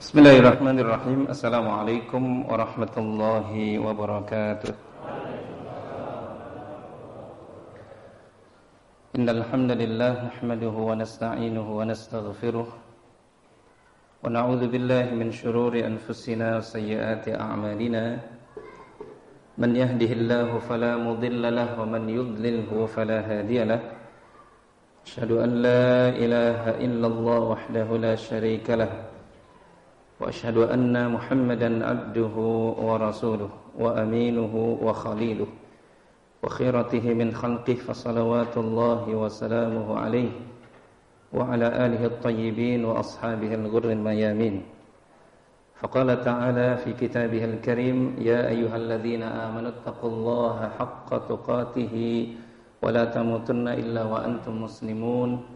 بسم الله الرحمن الرحيم السلام عليكم ورحمة الله وبركاته إن الحمد لله نحمده ونستعينه ونستغفره ونعوذ بالله من شرور أنفسنا وسيئات أعمالنا من يهده الله فلا مضل له ومن يضلله فلا هادي له أشهد أن لا إله إلا الله وحده لا شريك له وأشهد أن محمدا عبده ورسوله وأمينه وخليله. وخيرته من خلقه فصلوات الله وسلامه عليه. وعلى آله الطيبين وأصحابه الغر الميامين. فقال تعالى في كتابه الكريم يا أيها الذين آمنوا اتقوا الله حق تقاته ولا تموتن إلا وأنتم مسلمون.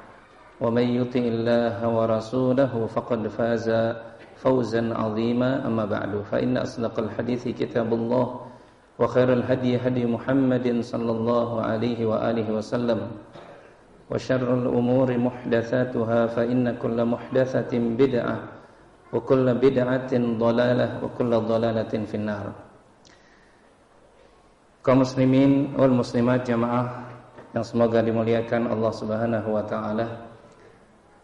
ومن يطع الله ورسوله فقد فاز فوزا عظيما أما بعد فإن أصدق الحديث كتاب الله وخير الهدي هدي محمد صلى الله عليه وآله وسلم وشر الأمور محدثاتها فإن كل محدثة بدعة وكل بدعة ضلالة وكل ضلالة في النار kaum muslimin wal muslimat jamaah yang semoga dimuliakan Allah Subhanahu wa taala.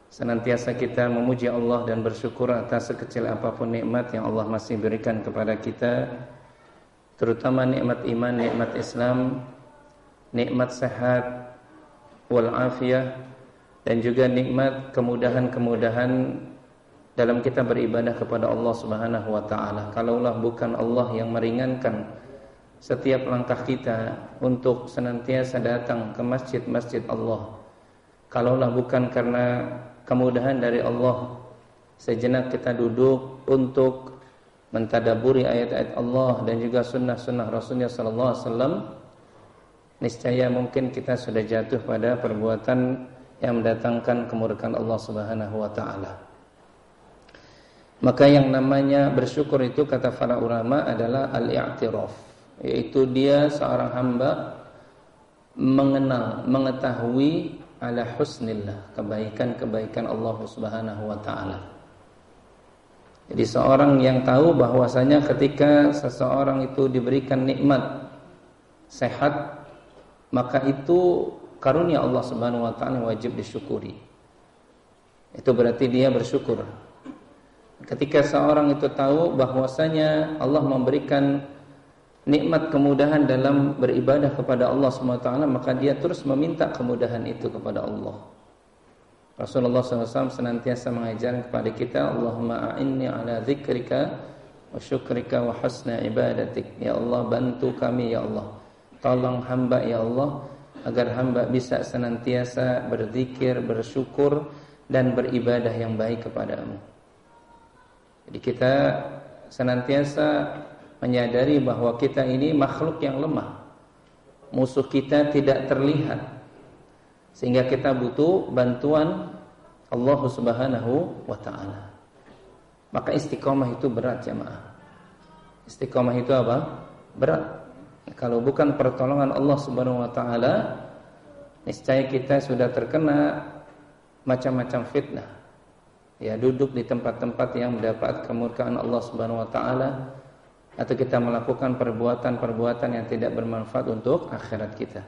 Senantiasa kita memuji Allah dan bersyukur atas sekecil apa pun nikmat yang Allah masih berikan kepada kita, terutama nikmat iman, nikmat Islam, nikmat sehat wal afiyah dan juga nikmat kemudahan-kemudahan dalam kita beribadah kepada Allah Subhanahu wa taala. Kalaulah bukan Allah yang meringankan setiap langkah kita untuk senantiasa datang ke masjid-masjid Allah. Kalaulah bukan karena kemudahan dari Allah, sejenak kita duduk untuk mentadaburi ayat-ayat Allah dan juga sunnah-sunnah Rasulullah sallallahu alaihi wasallam, niscaya mungkin kita sudah jatuh pada perbuatan yang mendatangkan kemurkaan Allah Subhanahu wa taala. Maka yang namanya bersyukur itu kata para ulama adalah al-i'tiraf. Yaitu dia seorang hamba mengenal, mengetahui ala husnillah, kebaikan-kebaikan Allah Subhanahu wa taala. Jadi seorang yang tahu bahwasanya ketika seseorang itu diberikan nikmat sehat, maka itu karunia Allah Subhanahu wa taala wajib disyukuri. Itu berarti dia bersyukur. Ketika seorang itu tahu bahwasanya Allah memberikan nikmat kemudahan dalam beribadah kepada Allah SWT maka dia terus meminta kemudahan itu kepada Allah. Rasulullah SAW senantiasa mengajar kepada kita Allahumma a'inni ala zikrika wa syukrika wa husna ibadatik. Ya Allah bantu kami ya Allah. Tolong hamba ya Allah Agar hamba bisa senantiasa berzikir, bersyukur Dan beribadah yang baik kepadamu. Jadi kita senantiasa menyadari bahwa kita ini makhluk yang lemah. Musuh kita tidak terlihat. Sehingga kita butuh bantuan Allah Subhanahu wa taala. Maka istiqomah itu berat jemaah. Istiqomah itu apa? Berat. Kalau bukan pertolongan Allah Subhanahu wa taala, niscaya kita sudah terkena macam-macam fitnah. Ya, duduk di tempat-tempat yang mendapat kemurkaan Allah Subhanahu wa taala atau kita melakukan perbuatan-perbuatan yang tidak bermanfaat untuk akhirat kita.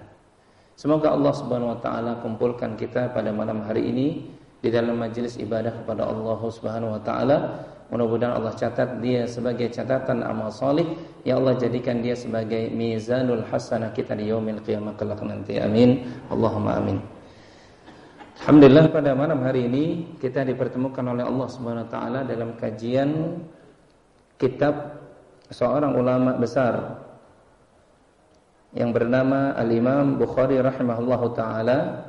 Semoga Allah Subhanahu wa taala kumpulkan kita pada malam hari ini di dalam majelis ibadah kepada Allah Subhanahu wa taala. Mudah-mudahan Allah catat dia sebagai catatan amal salih, ya Allah jadikan dia sebagai mizanul hasanah kita di yaumil qiyamah kelak nanti. Amin. Allahumma amin. Alhamdulillah pada malam hari ini kita dipertemukan oleh Allah Subhanahu wa taala dalam kajian kitab seorang ulama besar yang bernama Al-Imam Bukhari rahimahullahu taala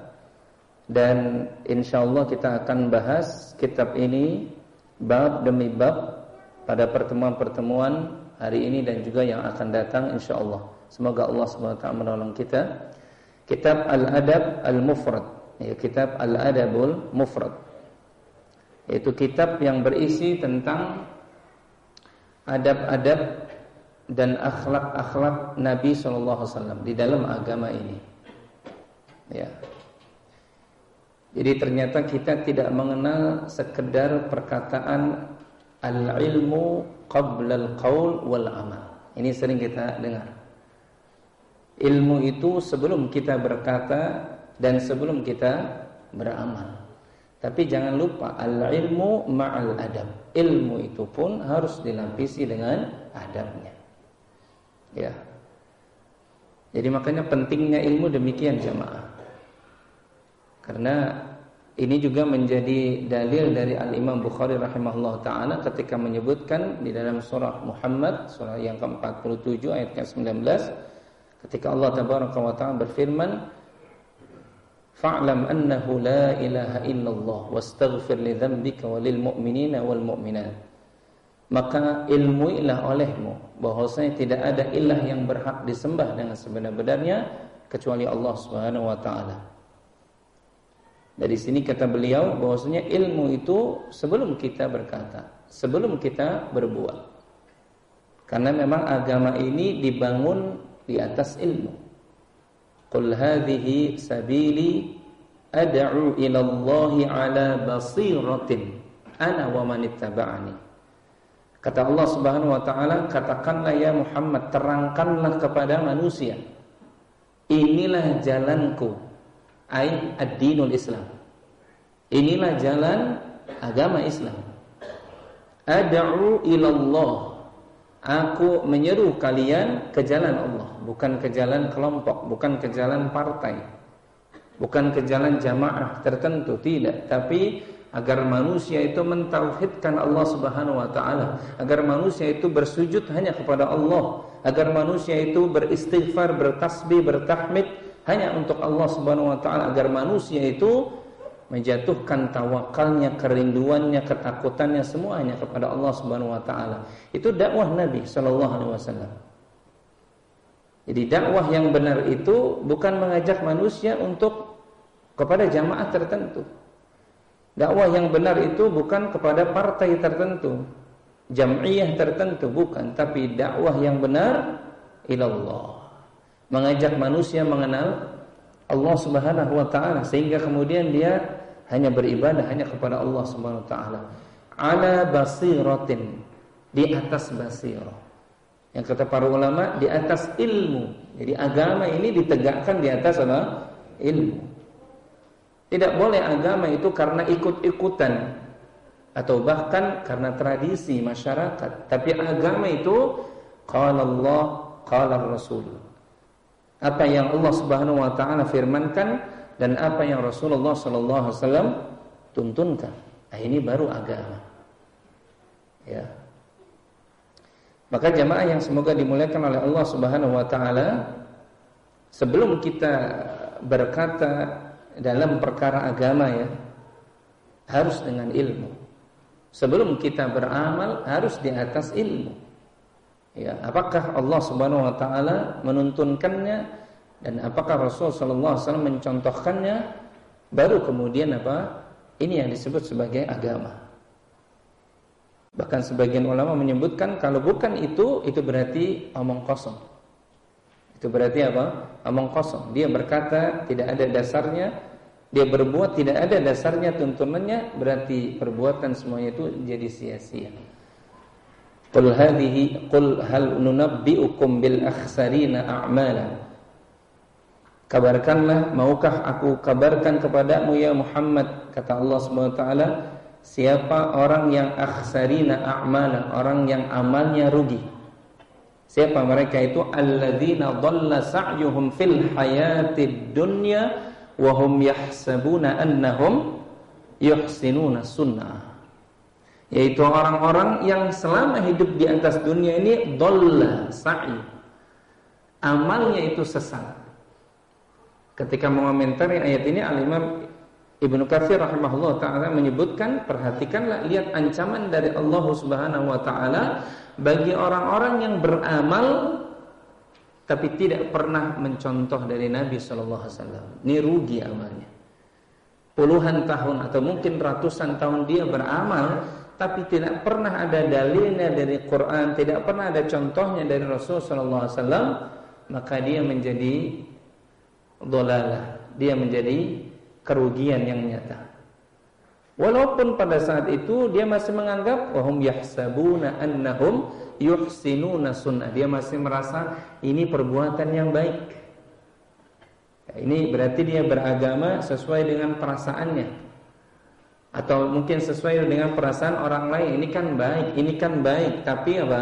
dan insyaallah kita akan bahas kitab ini bab demi bab pada pertemuan-pertemuan hari ini dan juga yang akan datang insyaallah. Semoga Allah taala menolong kita. Kitab Al-Adab Al-Mufrad, ya kitab Al-Adabul Mufrad. Yaitu kitab yang berisi tentang adab-adab dan akhlak-akhlak Nabi SAW di dalam agama ini. Ya. Jadi ternyata kita tidak mengenal sekedar perkataan al-ilmu qabla al-qaul wal amal. Ini sering kita dengar. Ilmu itu sebelum kita berkata dan sebelum kita beramal. Tapi jangan lupa al-ilmu ma'al adab. Ilmu itu pun harus dilapisi dengan adabnya. Ya. Jadi makanya pentingnya ilmu demikian jamaah. Karena ini juga menjadi dalil dari Al-Imam Bukhari rahimahullah taala ketika menyebutkan di dalam surah Muhammad surah yang ke-47 ayat ke-19 ketika Allah tabaraka wa taala berfirman Fa'lam annahu la ilaha illallah wastaghfir li dhanbika walil mu'minina wal mu'minat maka ilmuilah olehmu bahwasanya tidak ada ilah yang berhak disembah dengan sebenar-benarnya kecuali Allah Subhanahu wa taala. Dari sini kata beliau bahwasanya ilmu itu sebelum kita berkata, sebelum kita berbuat. Karena memang agama ini dibangun di atas ilmu. Qul hadhihi sabili ad'u ila Allah ala basiratin ana wa man. Kata Allah Subhanahu wa taala, katakanlah ya Muhammad, terangkanlah kepada manusia. Inilah jalanku, ai ad-dinul Islam. Inilah jalan agama Islam. Ad'u ilallah. Aku menyeru kalian ke jalan Allah, bukan ke jalan kelompok, bukan ke jalan partai. Bukan ke jalan jamaah tertentu, tidak, tapi agar manusia itu mentauhidkan Allah Subhanahu wa taala, agar manusia itu bersujud hanya kepada Allah, agar manusia itu beristighfar, bertasbih, bertahmid hanya untuk Allah Subhanahu wa taala, agar manusia itu menjatuhkan tawakalnya, kerinduannya, ketakutannya semuanya kepada Allah Subhanahu wa taala. Itu dakwah Nabi sallallahu alaihi wasallam. Jadi dakwah yang benar itu bukan mengajak manusia untuk kepada jamaah tertentu. Dakwah yang benar itu bukan kepada partai tertentu, jam'iyah tertentu bukan, tapi dakwah yang benar ilallah. Mengajak manusia mengenal Allah Subhanahu wa taala sehingga kemudian dia hanya beribadah hanya kepada Allah Subhanahu wa taala. Ala basiratin di atas basirah. Yang kata para ulama di atas ilmu. Jadi agama ini ditegakkan di atas apa? Ilmu. Tidak boleh agama itu karena ikut-ikutan atau bahkan karena tradisi masyarakat. Tapi agama itu qala Allah, qala Rasul. Apa yang Allah Subhanahu wa taala firmankan dan apa yang Rasulullah sallallahu alaihi wasallam tuntunkan. Nah, ini baru agama. Ya. Maka jamaah yang semoga dimuliakan oleh Allah Subhanahu wa taala, sebelum kita berkata dalam perkara agama ya harus dengan ilmu. Sebelum kita beramal harus di atas ilmu. Ya, apakah Allah Subhanahu wa taala menuntunkannya dan apakah Rasul sallallahu alaihi wasallam mencontohkannya baru kemudian apa? Ini yang disebut sebagai agama. Bahkan sebagian ulama menyebutkan kalau bukan itu itu berarti omong kosong. Itu berarti apa? Omong kosong. Dia berkata tidak ada dasarnya, dia berbuat tidak ada dasarnya tuntunannya, berarti perbuatan semuanya itu jadi sia-sia. Qul hadhihi qul hal nunabbiukum bil akhsarina a'mala. Kabarkanlah, maukah aku kabarkan kepadamu ya Muhammad, kata Allah taala, siapa orang yang akhsarina a'mala, orang yang amalnya rugi. Siapa mereka itu? Alladzina dhalla sa'yuhum fil hayatid dunya wa hum yahsabuna annahum yuhsinuna sunnah. Yaitu orang-orang yang selama hidup di atas dunia ini dhalla sa'i. Amalnya itu sesat. Ketika mengomentari ayat ini Al-Imam Ibnu Katsir rahimahullah taala menyebutkan perhatikanlah lihat ancaman dari Allah Subhanahu wa taala bagi orang-orang yang beramal tapi tidak pernah mencontoh dari Nabi sallallahu alaihi wasallam. Ini rugi amalnya. Puluhan tahun atau mungkin ratusan tahun dia beramal tapi tidak pernah ada dalilnya dari Quran, tidak pernah ada contohnya dari Rasul sallallahu alaihi wasallam, maka dia menjadi dolalah. Dia menjadi kerugian yang nyata. Walaupun pada saat itu dia masih menganggap wahum yahsabuna annahum yuhsinuna sunnah. Dia masih merasa ini perbuatan yang baik. Ya, ini berarti dia beragama sesuai dengan perasaannya. Atau mungkin sesuai dengan perasaan orang lain. Ini kan baik, ini kan baik. Tapi apa?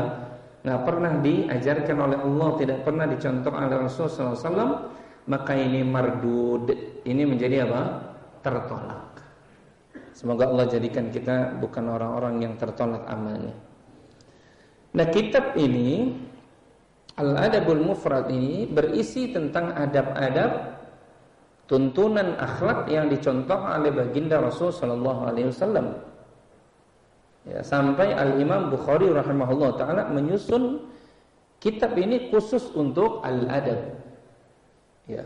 Nggak pernah diajarkan oleh Allah, tidak pernah dicontoh oleh Rasulullah SAW maka ini mardud. Ini menjadi apa? Tertolak. Semoga Allah jadikan kita bukan orang-orang yang tertolak amalnya. Nah, kitab ini Al-Adabul Mufrad ini berisi tentang adab-adab tuntunan akhlak yang dicontoh oleh baginda Rasul sallallahu alaihi wasallam. Ya, sampai Al-Imam Bukhari rahimahullah taala menyusun kitab ini khusus untuk al-adab. Ya.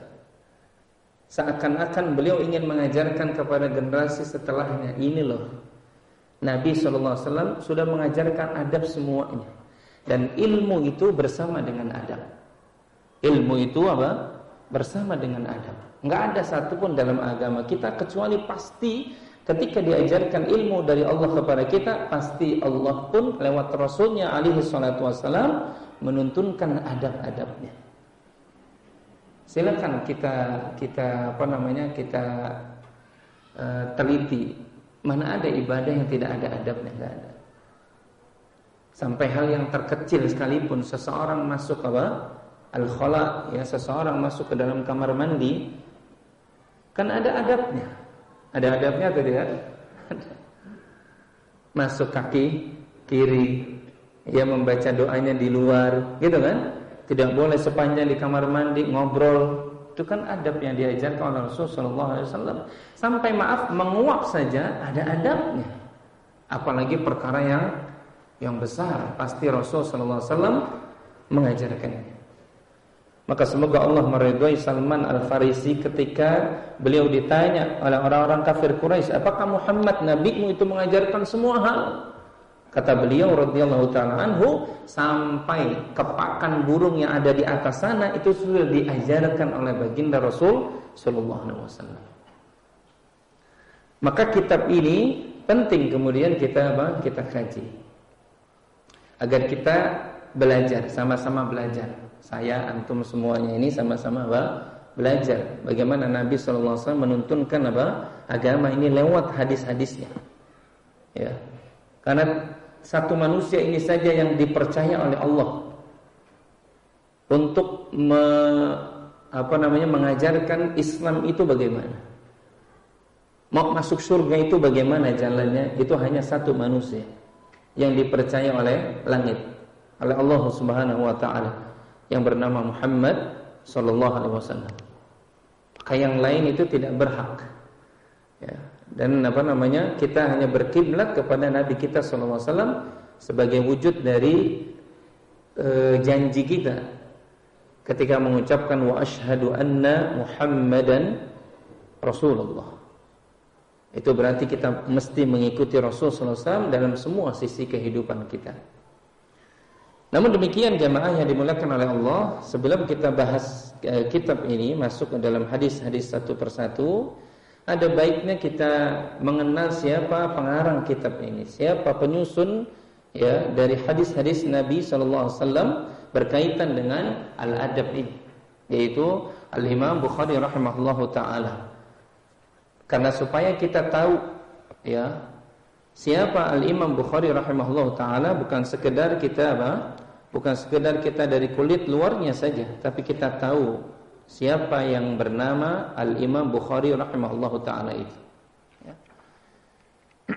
Seakan-akan beliau ingin mengajarkan kepada generasi setelahnya ini loh. Nabi SAW sudah mengajarkan adab semuanya. Dan ilmu itu bersama dengan adab. Ilmu itu apa? Bersama dengan adab. Enggak ada satupun dalam agama kita kecuali pasti ketika diajarkan ilmu dari Allah kepada kita pasti Allah pun lewat Rasulnya alaihi salatu menuntunkan adab-adabnya. Silakan kita kita apa namanya kita uh, teliti mana ada ibadah yang tidak ada adabnya enggak ada. Sampai hal yang terkecil sekalipun seseorang masuk apa? Al-khala ya seseorang masuk ke dalam kamar mandi kan ada adabnya. Ada adabnya atau tidak? Masuk kaki kiri, ia membaca doanya di luar, gitu kan? Tidak boleh sepanjang di kamar mandi ngobrol. Itu kan adab yang diajarkan oleh Rasulullah SAW. Sampai maaf menguap saja ada adabnya. Apalagi perkara yang yang besar pasti Rasulullah SAW mengajarkannya. Maka semoga Allah meridhai Salman Al-Farisi ketika beliau ditanya oleh orang-orang kafir Quraisy, "Apakah Muhammad nabimu itu mengajarkan semua hal?" Kata beliau radhiyallahu taala anhu sampai kepakan burung yang ada di atas sana itu sudah diajarkan oleh baginda Rasul sallallahu alaihi wasallam. Maka kitab ini penting kemudian kita apa? Kita kaji. Agar kita belajar, sama-sama belajar. Saya antum semuanya ini sama-sama apa? Belajar bagaimana Nabi sallallahu alaihi wasallam menuntunkan apa? Agama ini lewat hadis-hadisnya. Ya. Karena satu manusia ini saja yang dipercaya oleh Allah untuk me, apa namanya mengajarkan Islam itu bagaimana. Mau masuk surga itu bagaimana jalannya? Itu hanya satu manusia yang dipercaya oleh langit, oleh Allah Subhanahu wa taala yang bernama Muhammad sallallahu alaihi wasallam. Maka yang lain itu tidak berhak. Ya, dan apa namanya kita hanya berkiblat kepada Nabi kita SAW sebagai wujud dari e, janji kita ketika mengucapkan wa ashhadu anna Muhammadan Rasulullah. Itu berarti kita mesti mengikuti Rasul SAW dalam semua sisi kehidupan kita. Namun demikian jamaah yang dimuliakan oleh Allah, sebelum kita bahas e, kitab ini masuk ke dalam hadis-hadis satu persatu, ada baiknya kita mengenal siapa pengarang kitab ini, siapa penyusun ya dari hadis-hadis Nabi sallallahu alaihi wasallam berkaitan dengan al-adab ini, yaitu Al-Imam Bukhari rahimahullahu taala. Karena supaya kita tahu ya siapa Al-Imam Bukhari rahimahullahu taala bukan sekedar kita apa? Bukan sekedar kita dari kulit luarnya saja, tapi kita tahu siapa yang bernama Al-Imam Bukhari rahimahullahu taala itu. Ya.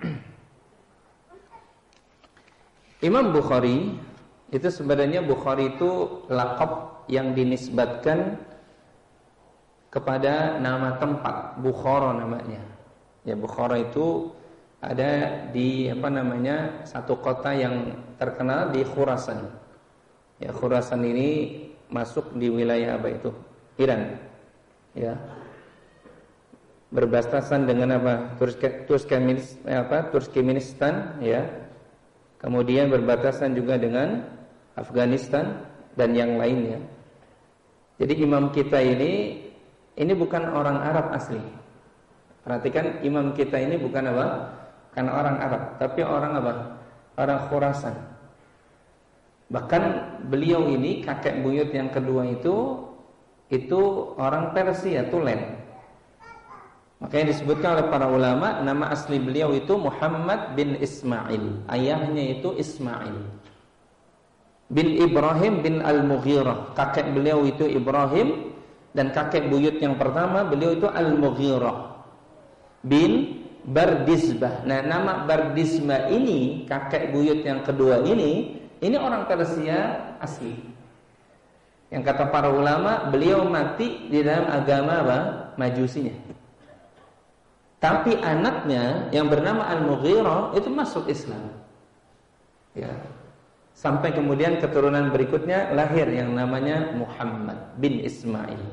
Imam Bukhari itu sebenarnya Bukhari itu lakop yang dinisbatkan kepada nama tempat Bukhara namanya. Ya Bukhara itu ada di apa namanya satu kota yang terkenal di Khurasan. Ya Khurasan ini masuk di wilayah apa itu? Iran. Ya. Berbatasan dengan apa? Apa? Turkmenistan ya. Kemudian berbatasan juga dengan Afghanistan dan yang lainnya. Jadi imam kita ini ini bukan orang Arab asli. Perhatikan imam kita ini bukan apa? Karena orang Arab, tapi orang apa? Orang Khurasan. Bahkan beliau ini kakek buyut yang kedua itu itu orang Persia, Tulen. Makanya disebutkan oleh para ulama nama asli beliau itu Muhammad bin Ismail. Ayahnya itu Ismail bin Ibrahim bin Al-Mughirah. Kakek beliau itu Ibrahim dan kakek buyut yang pertama beliau itu Al-Mughirah bin Bardisbah. Nah, nama Bardisbah ini kakek buyut yang kedua ini ini orang Persia asli. Yang kata para ulama, beliau mati di dalam agama apa? Majusinya. Tapi anaknya yang bernama Al-Mughirah itu masuk Islam. Ya, Sampai kemudian keturunan berikutnya lahir yang namanya Muhammad bin Ismail.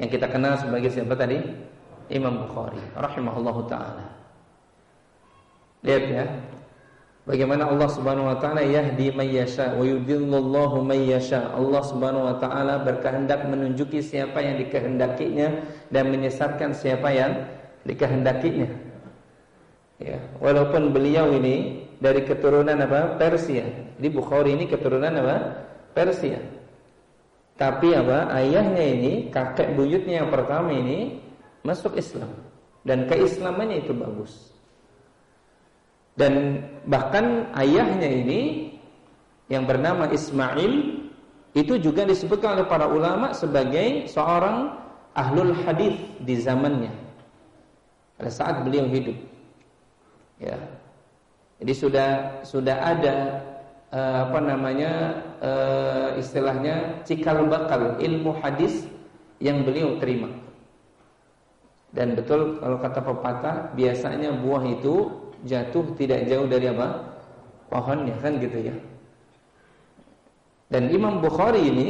Yang kita kenal sebagai siapa tadi? Imam Bukhari rahimahullahu taala. Lihat ya. Bagaimana Allah Subhanahu wa taala yahdi may yasha wa yudhillullahu. Allah Subhanahu wa taala berkehendak menunjuki siapa yang dikehendakinya dan menyesatkan siapa yang dikehendakinya. Ya, walaupun beliau ini dari keturunan apa? Persia. Di Bukhari ini keturunan apa? Persia. Tapi apa? Ayahnya ini, kakek buyutnya yang pertama ini masuk Islam dan keislamannya itu bagus. Dan bahkan ayahnya ini yang bernama Ismail itu juga disebutkan oleh para ulama sebagai seorang ahlul hadis di zamannya pada saat beliau hidup. Ya, jadi sudah sudah ada uh, apa namanya uh, istilahnya cikal bakal ilmu hadis yang beliau terima. Dan betul kalau kata pepatah biasanya buah itu jatuh tidak jauh dari apa? pohonnya kan gitu ya. Dan Imam Bukhari ini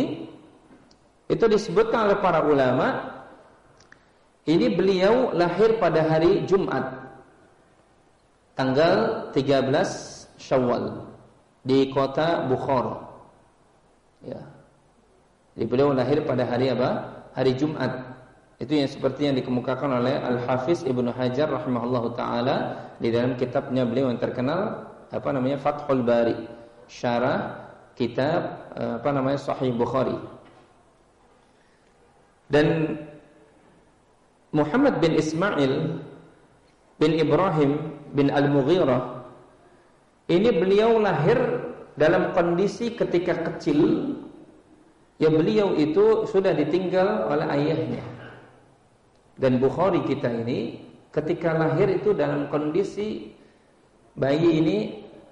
itu disebutkan oleh para ulama ini beliau lahir pada hari Jumat tanggal 13 Syawal di kota Bukhara. Ya. Jadi beliau lahir pada hari apa? Hari Jumat. Itu yang seperti yang dikemukakan oleh Al-Hafiz Ibnu Hajar rahimahullahu taala di dalam kitabnya beliau yang terkenal apa namanya Fathul Bari, syarah kitab eh, apa namanya Sahih Bukhari. Dan Muhammad bin Ismail bin Ibrahim bin Al-Mughirah ini beliau lahir dalam kondisi ketika kecil ya beliau itu sudah ditinggal oleh ayahnya. Dan Bukhari kita ini ketika lahir itu dalam kondisi bayi ini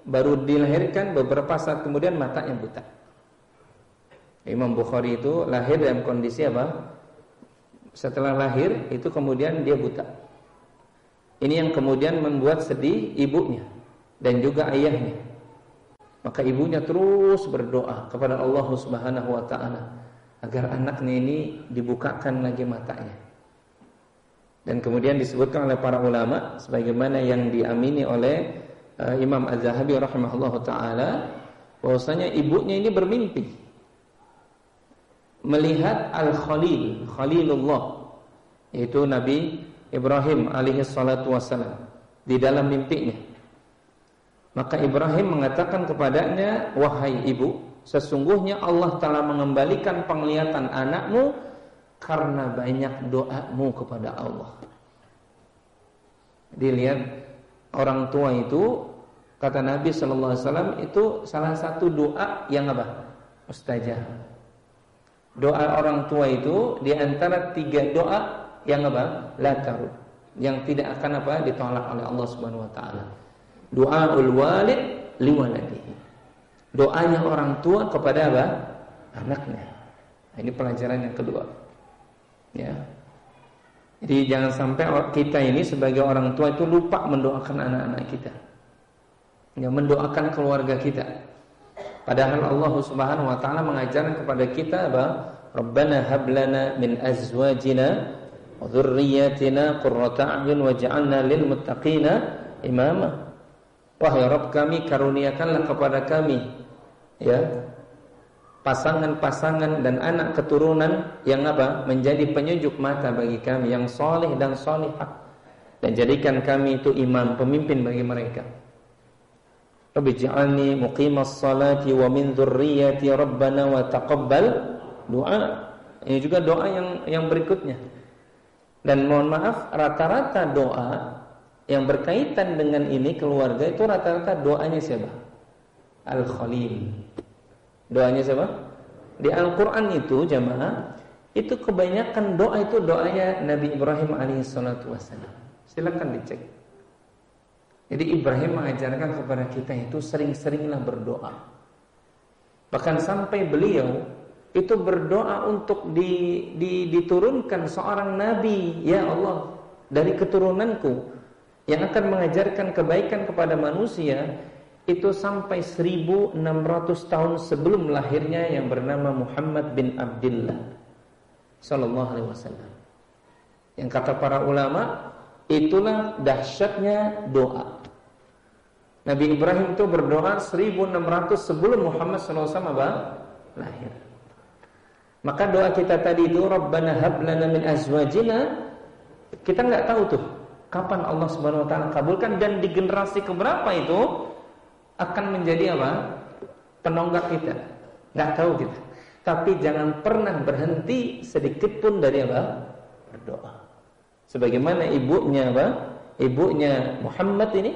baru dilahirkan beberapa saat kemudian matanya buta. Imam Bukhari itu lahir dalam kondisi apa? Setelah lahir itu kemudian dia buta. Ini yang kemudian membuat sedih ibunya dan juga ayahnya. Maka ibunya terus berdoa kepada Allah Subhanahu wa taala agar anaknya ini dibukakan lagi matanya. Dan kemudian disebutkan oleh para ulama sebagaimana yang diamini oleh uh, Imam Az-Zahabi rahimahullahu taala bahwasanya ibunya ini bermimpi melihat Al-Khalil, Khalilullah yaitu Nabi Ibrahim alaihi salatu wassalam di dalam mimpinya. Maka Ibrahim mengatakan kepadanya, "Wahai ibu, sesungguhnya Allah telah mengembalikan penglihatan anakmu karena banyak doamu kepada Allah." Dilihat orang tua itu kata Nabi sallallahu alaihi wasallam itu salah satu doa yang apa? Mustajab. Doa orang tua itu di antara tiga doa yang apa? La tarud. Yang tidak akan apa? ditolak oleh Allah Subhanahu wa taala. Doaul walid liwaladihi. Doanya orang tua kepada apa? Anaknya. Ini pelajaran yang kedua. Ya. Jadi jangan sampai kita ini sebagai orang tua itu lupa mendoakan anak-anak kita. Ya, mendoakan keluarga kita. Padahal Allah Subhanahu wa taala mengajarkan kepada kita apa? Rabbana hab lana min azwajina wa dzurriyyatina qurrata a'yun waj'alna lil muttaqina imama. Wahai Rabb kami karuniakanlah kepada kami ya pasangan-pasangan dan anak keturunan yang apa? menjadi penyujuk mata bagi kami yang soleh dan solihah dan jadikan kami itu imam pemimpin bagi mereka. Rabbi ja'alni muqimas salati wa min dzurriyyati rabbana wa taqabbal doa. Ini juga doa yang yang berikutnya. Dan mohon maaf, rata-rata doa yang berkaitan dengan ini keluarga itu rata-rata doanya siapa? Al-Khalil. Doanya siapa? Di Al-Quran itu jamaah itu kebanyakan doa itu doanya Nabi Ibrahim alaihissalatu wassalam. Silakan dicek. Jadi Ibrahim mengajarkan kepada kita itu sering-seringlah berdoa. Bahkan sampai beliau itu berdoa untuk di, di, diturunkan seorang nabi, ya Allah, dari keturunanku yang akan mengajarkan kebaikan kepada manusia itu sampai 1600 tahun sebelum lahirnya yang bernama Muhammad bin Abdullah sallallahu alaihi wasallam. Yang kata para ulama, itulah dahsyatnya doa. Nabi Ibrahim itu berdoa 1600 sebelum Muhammad sallallahu alaihi wasallam lahir. Maka doa kita tadi itu Rabbana hab lana min azwajina kita nggak tahu tuh kapan Allah Subhanahu wa taala kabulkan dan di generasi keberapa itu akan menjadi apa? Penonggak kita. Nggak tahu kita. Tapi jangan pernah berhenti sedikit pun dari apa? Berdoa. Sebagaimana ibunya apa? Ibunya Muhammad ini,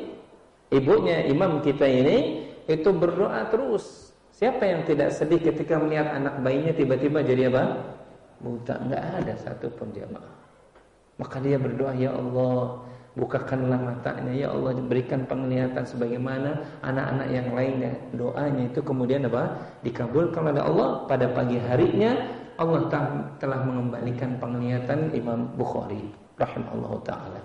ibunya imam kita ini itu berdoa terus. Siapa yang tidak sedih ketika melihat anak bayinya tiba-tiba jadi apa? Buta. Nggak ada satupun jamaah. Maka dia berdoa, Ya Allah, bukakanlah matanya. Ya Allah berikan penglihatan sebagaimana anak-anak yang lainnya. Doanya itu kemudian apa? Dikabulkan oleh Allah. Pada pagi harinya Allah telah mengembalikan penglihatan Imam Bukhari. Rahimahullah taala.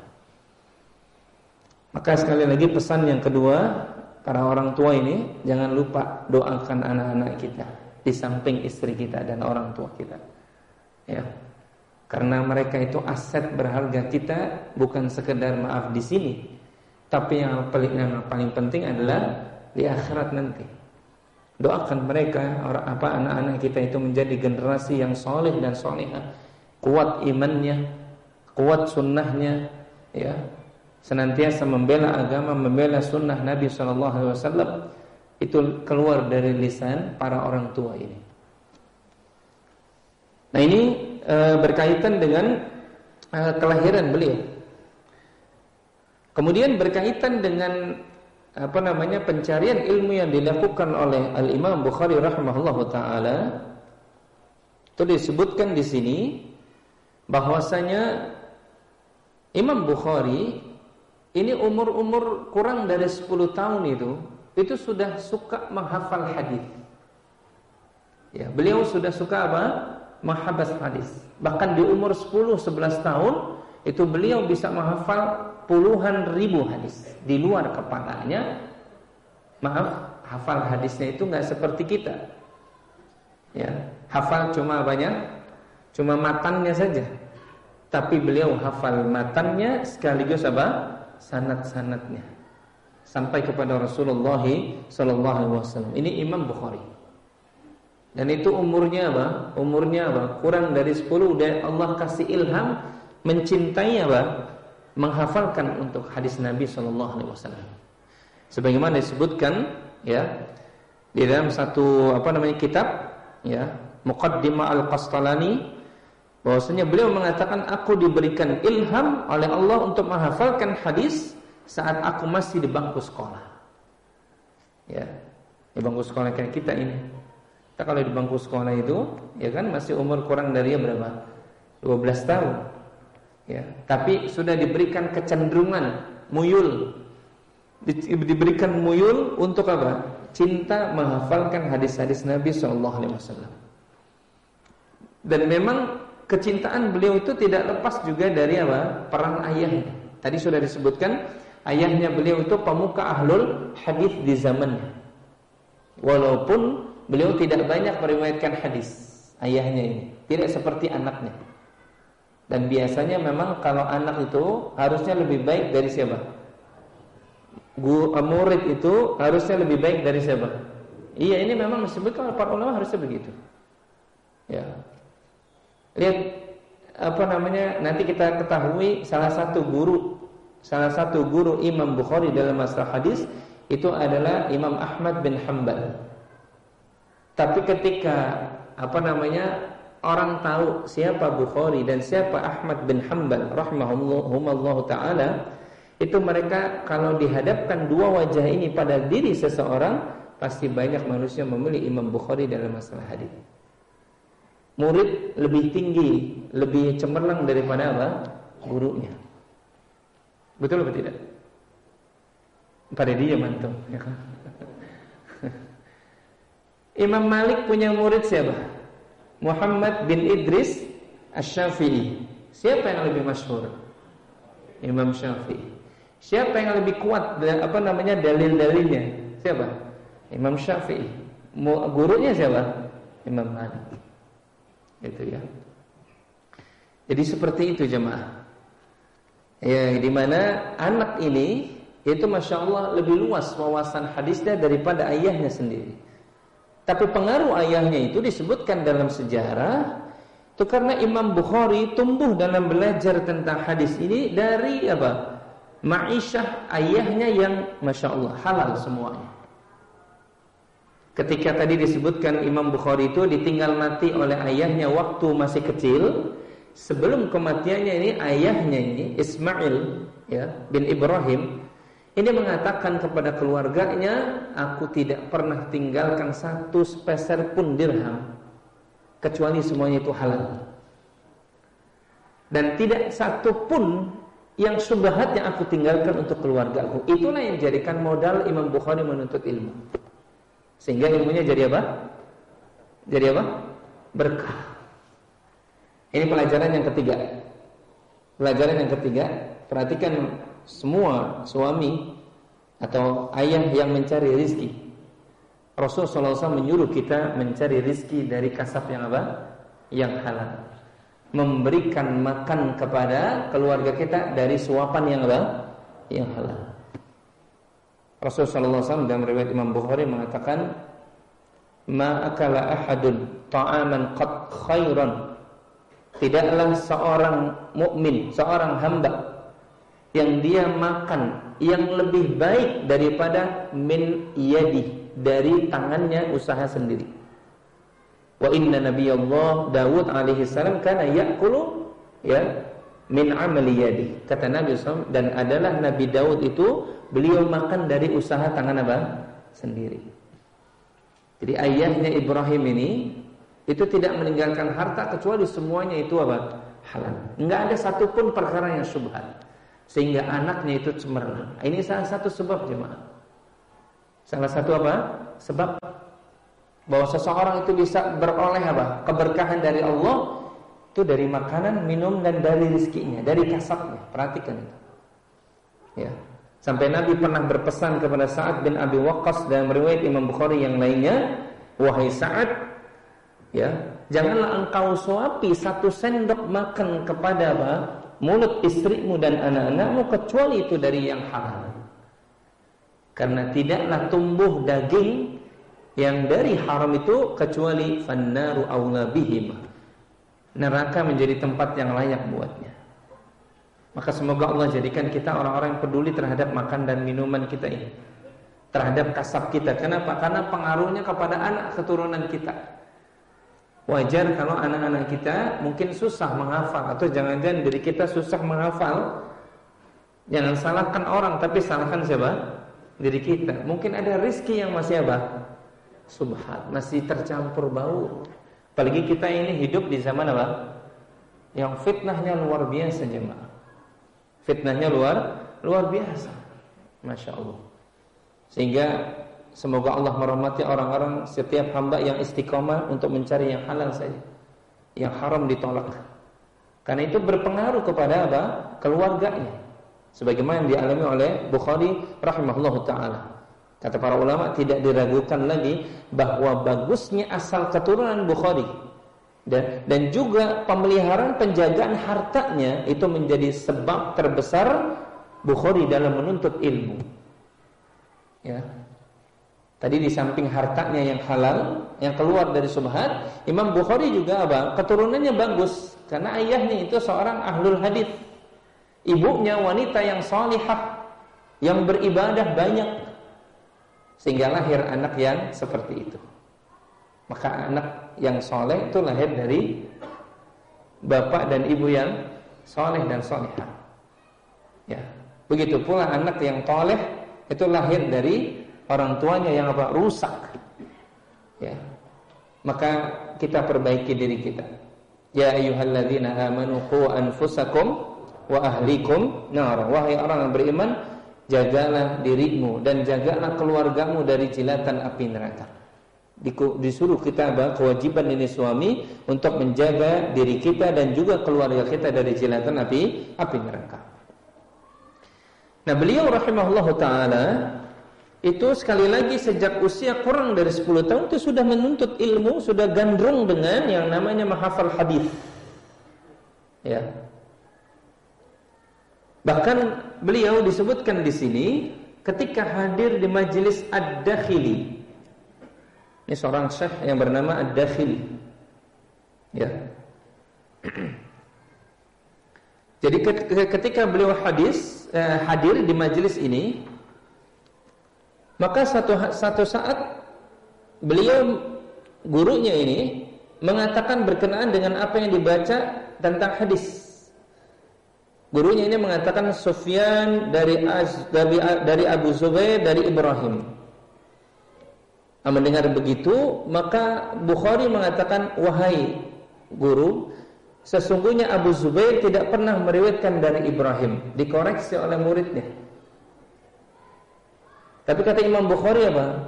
Maka sekali lagi pesan yang kedua para orang tua ini jangan lupa doakan anak-anak kita di samping istri kita dan orang tua kita. Ya karena mereka itu aset berharga kita bukan sekedar maaf di sini, tapi yang paling yang paling penting adalah di akhirat nanti. Doakan mereka orang apa anak-anak kita itu menjadi generasi yang soleh dan solehah, kuat imannya, kuat sunnahnya, ya senantiasa membela agama, membela sunnah Nabi Wasallam itu keluar dari lisan para orang tua ini. Nah ini e, berkaitan dengan e, kelahiran beliau. Kemudian berkaitan dengan apa namanya pencarian ilmu yang dilakukan oleh Al Imam Bukhari rahimahullah taala itu disebutkan di sini bahwasanya Imam Bukhari ini umur-umur kurang dari 10 tahun itu itu sudah suka menghafal hadis. Ya, beliau sudah suka apa? Mahabas hadis. Bahkan di umur 10-11 tahun itu beliau bisa menghafal puluhan ribu hadis di luar kepalanya. Maaf, hafal hadisnya itu nggak seperti kita. Ya, hafal cuma banyak, cuma matannya saja. Tapi beliau hafal matannya sekaligus apa? Sanat-sanatnya. Sampai kepada Rasulullah sallallahu alaihi wasallam. Ini Imam Bukhari. Dan itu umurnya apa? Umurnya apa? Kurang dari 10 dan Allah kasih ilham mencintai apa? Menghafalkan untuk hadis Nabi Shallallahu alaihi wasallam. Sebagaimana disebutkan ya di dalam satu apa namanya kitab ya Muqaddimah Al-Qastalani bahwasanya beliau mengatakan aku diberikan ilham oleh Allah untuk menghafalkan hadis saat aku masih di bangku sekolah. Ya, di bangku sekolah kayak kita ini. Kita kalau di bangku sekolah itu, ya kan masih umur kurang dari ya berapa? 12 tahun. Ya, tapi sudah diberikan kecenderungan muyul. Di, diberikan muyul untuk apa? Cinta menghafalkan hadis-hadis Nabi Shallallahu alaihi wasallam. Dan memang kecintaan beliau itu tidak lepas juga dari apa? Peran ayahnya. Tadi sudah disebutkan ayahnya beliau itu pemuka ahlul hadis di zamannya. Walaupun beliau tidak banyak meriwayatkan hadis ayahnya ini, tidak seperti anaknya. Dan biasanya memang kalau anak itu harusnya lebih baik dari siapa? Guru, eh, murid itu harusnya lebih baik dari siapa? Iya, ini memang disebutkan para ulama harusnya begitu. Ya, Lihat apa namanya? Nanti kita ketahui salah satu guru salah satu guru Imam Bukhari dalam masalah hadis itu adalah Imam Ahmad bin Hanbal. Tapi ketika apa namanya orang tahu siapa Bukhari dan siapa Ahmad bin Hanbal rahimahullah taala itu mereka kalau dihadapkan dua wajah ini pada diri seseorang pasti banyak manusia memilih Imam Bukhari dalam masalah hadis murid lebih tinggi, lebih cemerlang daripada apa? gurunya. Betul atau tidak? Pada dia mantul, ya kan? Imam Malik punya murid siapa? Muhammad bin Idris Asy-Syafi'i. Siapa yang lebih masyhur? Imam Syafi'i. Siapa yang lebih kuat apa namanya dalil-dalilnya? Siapa? Imam Syafi'i. Gurunya siapa? Imam Malik. Itu ya. Jadi seperti itu jemaah. Ya, di mana anak ini itu masya Allah lebih luas wawasan hadisnya daripada ayahnya sendiri. Tapi pengaruh ayahnya itu disebutkan dalam sejarah itu karena Imam Bukhari tumbuh dalam belajar tentang hadis ini dari apa? Ma'isyah ayahnya yang masya Allah halal semuanya. Ketika tadi disebutkan Imam Bukhari itu ditinggal mati oleh ayahnya waktu masih kecil, sebelum kematiannya ini ayahnya ini Ismail ya bin Ibrahim ini mengatakan kepada keluarganya, aku tidak pernah tinggalkan satu speser pun dirham kecuali semuanya itu halal. Dan tidak satu pun yang subhat yang aku tinggalkan untuk keluargaku. Itulah yang dijadikan modal Imam Bukhari menuntut ilmu. Sehingga ilmunya jadi apa? Jadi apa? Berkah. Ini pelajaran yang ketiga. Pelajaran yang ketiga, perhatikan semua suami atau ayah yang mencari rizki. Rasulullah SAW menyuruh kita mencari rizki dari kasab yang apa? Yang halal. Memberikan makan kepada keluarga kita dari suapan yang apa? Yang halal. Rasulullah SAW dalam riwayat Imam Bukhari mengatakan ma akala ahadun ta'aman qad khairan tidaklah seorang mukmin seorang hamba yang dia makan yang lebih baik daripada min yadi dari tangannya usaha sendiri wa inna nabiyallah Dawud alaihi salam kana ya'kulu ya min amali yadi kata Nabi SAW dan adalah Nabi Daud itu beliau makan dari usaha tangan apa? Sendiri. Jadi ayahnya Ibrahim ini itu tidak meninggalkan harta kecuali semuanya itu apa? Halal. Enggak ada satupun perkara yang subhat. Sehingga anaknya itu cemerlang. Ini salah satu sebab jemaah. Salah satu apa? Sebab bahwa seseorang itu bisa beroleh apa? Keberkahan dari Allah itu dari makanan, minum dan dari rizkinya, dari kasabnya. Perhatikan itu. Ya. Sampai Nabi pernah berpesan kepada Sa'ad bin Abi Waqqas dalam riwayat Imam Bukhari yang lainnya, "Wahai Sa'ad, ya, janganlah engkau suapi satu sendok makan kepada apa? Mulut istrimu dan anak-anakmu kecuali itu dari yang halal." Karena tidaklah tumbuh daging yang dari haram itu kecuali fannaru aula bihim. Neraka menjadi tempat yang layak buatnya. Maka semoga Allah jadikan kita orang-orang yang peduli terhadap makan dan minuman kita ini. Terhadap kasab kita. Kenapa? Karena pengaruhnya kepada anak keturunan kita. Wajar kalau anak-anak kita mungkin susah menghafal atau jangan-jangan diri kita susah menghafal. Jangan salahkan orang tapi salahkan siapa? Diri kita. Mungkin ada rizki yang masih apa? Subhat, masih tercampur bau. Apalagi kita ini hidup di zaman apa? Yang fitnahnya luar biasa jemaah. Fitnahnya luar luar biasa. Masya Allah. Sehingga semoga Allah merahmati orang-orang setiap hamba yang istiqomah untuk mencari yang halal saja. Yang haram ditolak. Karena itu berpengaruh kepada apa? Keluarganya. Sebagaimana yang dialami oleh Bukhari rahimahullah taala. Kata para ulama tidak diragukan lagi bahwa bagusnya asal keturunan Bukhari dan dan juga pemeliharaan penjagaan hartanya itu menjadi sebab terbesar Bukhari dalam menuntut ilmu. Ya. Tadi di samping hartanya yang halal, yang keluar dari subhat, Imam Bukhari juga apa? Keturunannya bagus karena ayahnya itu seorang ahlul hadis. Ibunya wanita yang salihah, yang beribadah banyak sehingga lahir anak yang seperti itu. Maka anak yang soleh itu lahir dari bapak dan ibu yang soleh dan solehah. Ya, begitu pula anak yang toleh itu lahir dari orang tuanya yang apa rusak. Ya. Maka kita perbaiki diri kita. Ya ayyuhalladzina amanu qu anfusakum wa ahlikum nar. Wahai orang yang beriman jagalah dirimu dan jagalah keluargamu dari jilatan api neraka. Disuruh kita apa kewajiban ini suami untuk menjaga diri kita dan juga keluarga kita dari jilatan api api neraka. Nah beliau rahimahullah taala itu sekali lagi sejak usia kurang dari 10 tahun itu sudah menuntut ilmu, sudah gandrung dengan yang namanya menghafal hadis. Ya. Bahkan beliau disebutkan di sini ketika hadir di majelis Ad-Dakhili. Ini seorang syekh yang bernama Ad-Dakhili. Ya. Jadi ketika beliau hadis eh, hadir di majelis ini, maka satu satu saat beliau gurunya ini mengatakan berkenaan dengan apa yang dibaca tentang hadis. Gurunya ini mengatakan Sufyan dari Az, dari, dari Abu Zubair dari Ibrahim. Nah, mendengar begitu, maka Bukhari mengatakan, wahai guru, sesungguhnya Abu Zubair tidak pernah meriwayatkan dari Ibrahim. Dikoreksi oleh muridnya. Tapi kata Imam Bukhari apa?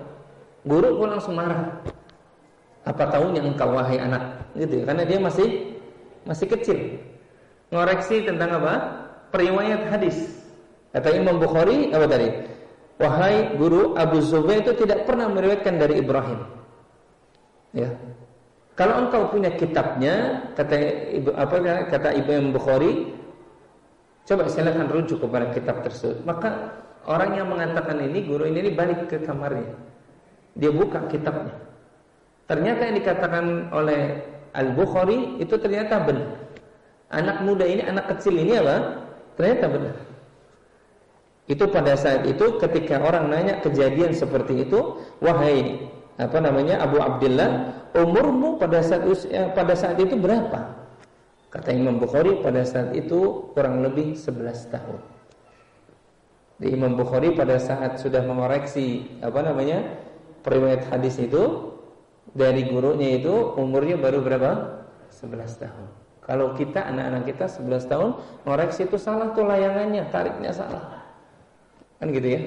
Guru pun langsung marah. Apa tahunya engkau wahai anak? Gitu ya. Karena dia masih masih kecil. Ngoreksi tentang apa? Periwayat hadis. Kata Imam Bukhari apa tadi? Wahai guru Abu Zubair itu tidak pernah meriwayatkan dari Ibrahim. Ya. Kalau engkau punya kitabnya, kata ibu apa kata Imam Bukhari, coba silakan rujuk kepada kitab tersebut. Maka Orang yang mengatakan ini, guru ini, ini balik ke kamarnya. Dia buka kitabnya. Ternyata yang dikatakan oleh Al-Bukhari itu ternyata benar. Anak muda ini, anak kecil ini apa? Ternyata benar. Itu pada saat itu ketika orang nanya kejadian seperti itu, wahai apa namanya Abu Abdullah, umurmu pada saat usia, pada saat itu berapa? Kata Imam Bukhari pada saat itu kurang lebih 11 tahun di Imam Bukhari pada saat sudah mengoreksi apa namanya periwayat hadis itu dari gurunya itu umurnya baru berapa? 11 tahun. Kalau kita anak-anak kita 11 tahun mengoreksi itu salah tuh layangannya, tariknya salah. Kan gitu ya?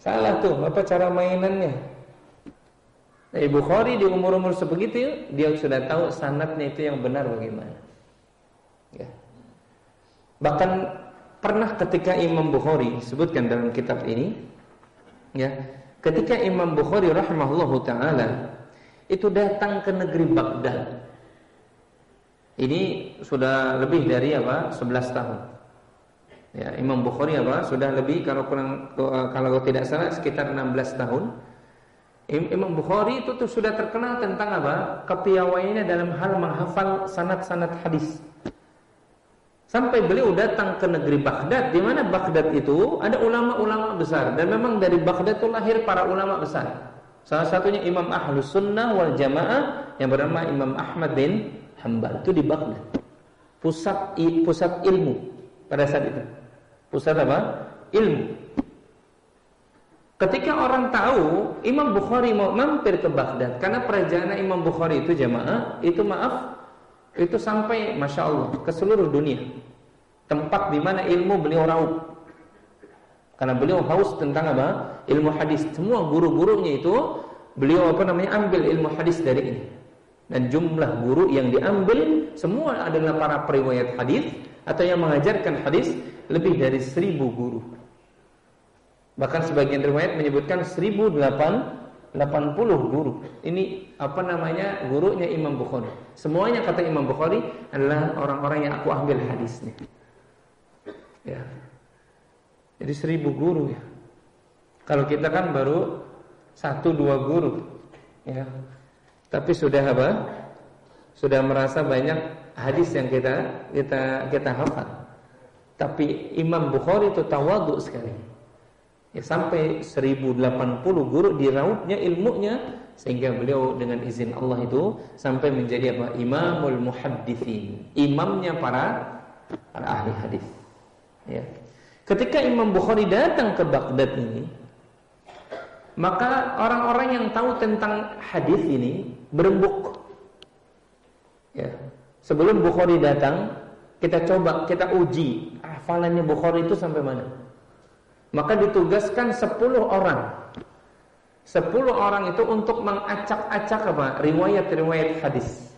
Salah tuh, apa cara mainannya? Nah, Bukhari di umur-umur sebegitu dia sudah tahu sanatnya itu yang benar bagaimana. Ya. Bahkan Pernah ketika Imam Bukhari sebutkan dalam kitab ini, ya, ketika Imam Bukhari rahimahullahu taala itu datang ke negeri Baghdad. Ini sudah lebih dari apa? 11 tahun. Ya, Imam Bukhari apa? Sudah lebih kalau kurang kalau tidak salah sekitar 16 tahun. Imam Bukhari itu tuh sudah terkenal tentang apa? Kepiawaiannya dalam hal menghafal sanad-sanad hadis. Sampai beliau datang ke negeri Baghdad, di mana Baghdad itu ada ulama-ulama besar dan memang dari Baghdad itu lahir para ulama besar. Salah satunya Imam Ahlus Sunnah wal Jamaah yang bernama Imam Ahmad bin Hambal itu di Baghdad. Pusat pusat ilmu pada saat itu. Pusat apa? Ilmu. Ketika orang tahu Imam Bukhari mau mampir ke Baghdad karena perjalanan Imam Bukhari itu jamaah itu maaf itu sampai masya Allah ke seluruh dunia. Tempat di mana ilmu beliau raup. Karena beliau haus tentang apa? Ilmu hadis. Semua guru-gurunya itu beliau apa namanya ambil ilmu hadis dari ini. Dan jumlah guru yang diambil semua adalah para periwayat hadis atau yang mengajarkan hadis lebih dari seribu guru. Bahkan sebagian riwayat menyebutkan seribu delapan 80 guru. Ini apa namanya? Gurunya Imam Bukhari. Semuanya kata Imam Bukhari adalah orang-orang yang aku ambil hadisnya. Ya. Jadi seribu guru ya. Kalau kita kan baru satu dua guru, ya. Tapi sudah apa? Sudah merasa banyak hadis yang kita kita kita hafal. Tapi Imam Bukhari itu tawaduk sekali ya, sampai 1080 guru diraupnya ilmunya sehingga beliau dengan izin Allah itu sampai menjadi apa? Imamul muhaddithin. Imamnya para para ahli hadis. Ya. Ketika Imam Bukhari datang ke Baghdad ini maka orang-orang yang tahu tentang hadis ini berembuk. Ya. Sebelum Bukhari datang kita coba kita uji hafalannya Bukhari itu sampai mana maka ditugaskan 10 orang 10 orang itu untuk mengacak-acak apa? riwayat-riwayat hadis.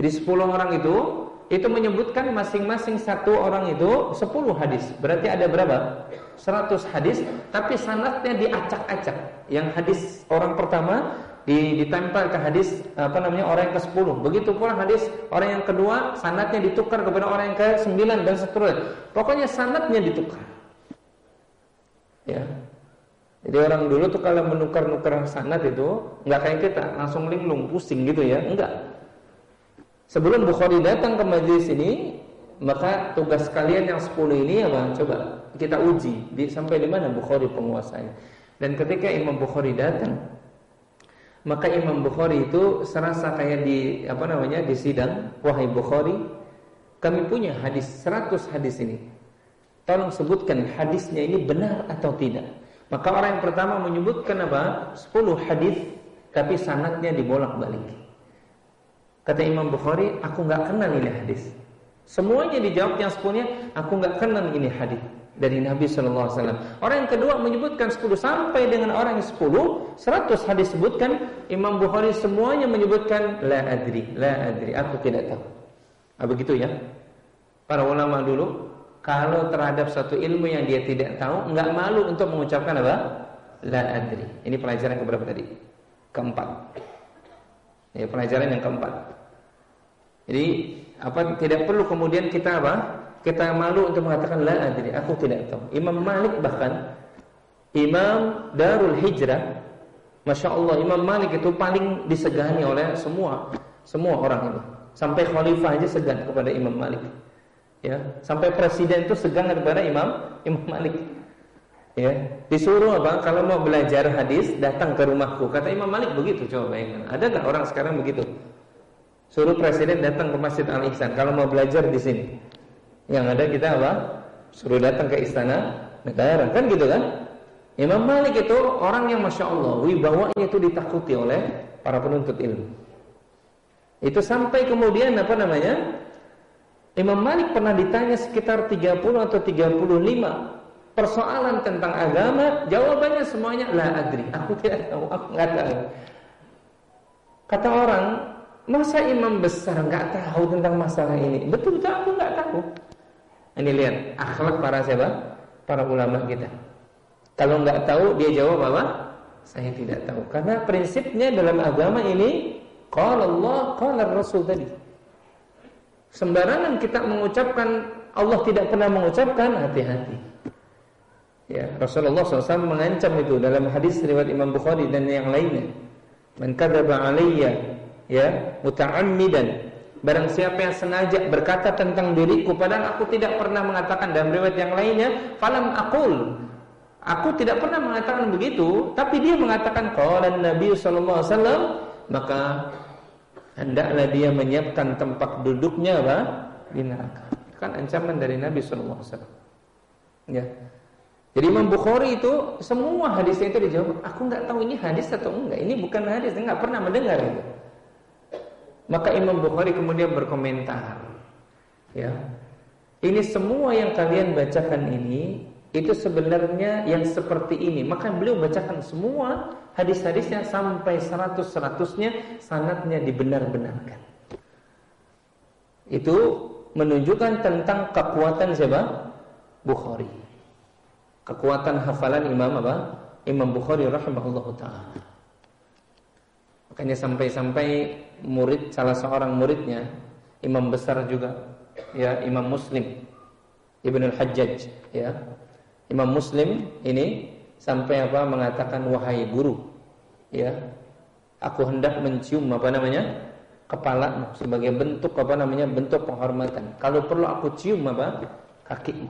Jadi 10 orang itu itu menyebutkan masing-masing satu orang itu 10 hadis. Berarti ada berapa? 100 hadis, tapi sanatnya diacak-acak. Yang hadis orang pertama ditempel ke hadis apa namanya orang yang ke-10. Begitu pula hadis orang yang kedua sanatnya ditukar kepada orang yang ke-9 dan seterusnya. Pokoknya sanatnya ditukar. Ya. Jadi orang dulu tuh kalau menukar-nukar sanad itu nggak kayak kita langsung linglung pusing gitu ya, enggak. Sebelum Bukhari datang ke majelis ini, maka tugas kalian yang 10 ini apa? Coba kita uji di, sampai di mana Bukhari penguasanya. Dan ketika Imam Bukhari datang, maka Imam Bukhari itu serasa kayak di apa namanya di sidang, wahai Bukhari, kami punya hadis 100 hadis ini. Tolong sebutkan hadisnya ini benar atau tidak. Maka orang yang pertama menyebutkan apa? 10 hadis tapi sanatnya dibolak-balik. Kata Imam Bukhari, aku nggak kenal ini hadis. Semuanya dijawab yang sepuluhnya, aku nggak kenal ini hadis dari Nabi Shallallahu Alaihi Wasallam. Orang yang kedua menyebutkan 10 sampai dengan orang yang 10, 100 hadis sebutkan. Imam Bukhari semuanya menyebutkan la adri, la adri, aku tidak tahu. Nah, begitu ya. Para ulama dulu kalau terhadap satu ilmu yang dia tidak tahu, nggak malu untuk mengucapkan apa? La adri. Ini pelajaran keberapa tadi? Keempat. Ya, pelajaran yang keempat. Jadi apa tidak perlu kemudian kita apa? Kita malu untuk mengatakan la adri, aku tidak tahu. Imam Malik bahkan Imam Darul Hijrah Masya Allah Imam Malik itu paling disegani oleh semua Semua orang ini Sampai khalifah aja segan kepada Imam Malik Ya, sampai presiden itu segan kepada Imam Imam Malik. Ya, disuruh apa? Kalau mau belajar hadis, datang ke rumahku. Kata Imam Malik begitu, coba bayangkan. Ada nggak orang sekarang begitu? Suruh presiden datang ke Masjid Al Ihsan kalau mau belajar di sini. Yang ada kita apa? Suruh datang ke istana negara, kan gitu kan? Imam Malik itu orang yang masya Allah wibawanya itu ditakuti oleh para penuntut ilmu. Itu sampai kemudian apa namanya? Imam Malik pernah ditanya sekitar 30 atau 35 persoalan tentang agama, jawabannya semuanya la adri. Aku tidak tahu, aku nggak tahu. Kata orang, masa imam besar nggak tahu tentang masalah ini? Betul betul aku nggak tahu. Ini lihat akhlak para siapa? Para ulama kita. Kalau nggak tahu dia jawab apa? Saya tidak tahu. Karena prinsipnya dalam agama ini kalau Allah, kalau Rasul tadi. Sembarangan kita mengucapkan Allah tidak pernah mengucapkan hati-hati. Ya, Rasulullah SAW mengancam itu dalam hadis riwayat Imam Bukhari dan yang lainnya. Man kadzaba alayya ya muta'ammidan Barang siapa yang sengaja berkata tentang diriku padahal aku tidak pernah mengatakan dalam riwayat yang lainnya, falam aqul. Aku tidak pernah mengatakan begitu, tapi dia mengatakan qala Nabi wasallam, maka hendaklah dia menyiapkan tempat duduknya apa? di neraka. Kan ancaman dari Nabi sallallahu alaihi wasallam. Ya. Jadi Imam Bukhari itu semua hadisnya itu dijawab, aku nggak tahu ini hadis atau enggak. Ini bukan hadis, nggak pernah mendengar itu. Maka Imam Bukhari kemudian berkomentar, ya, ini semua yang kalian bacakan ini itu sebenarnya yang seperti ini. Maka beliau bacakan semua hadis-hadisnya sampai seratus-seratusnya sanatnya dibenar-benarkan. Itu menunjukkan tentang kekuatan siapa? Bukhari. Kekuatan hafalan Imam apa? Imam Bukhari rahimahullah taala. Makanya sampai-sampai murid salah seorang muridnya imam besar juga ya Imam Muslim Ibnu Al-Hajjaj ya Imam Muslim ini sampai apa mengatakan wahai guru ya aku hendak mencium apa namanya kepala sebagai bentuk apa namanya bentuk penghormatan. Kalau perlu aku cium apa kakimu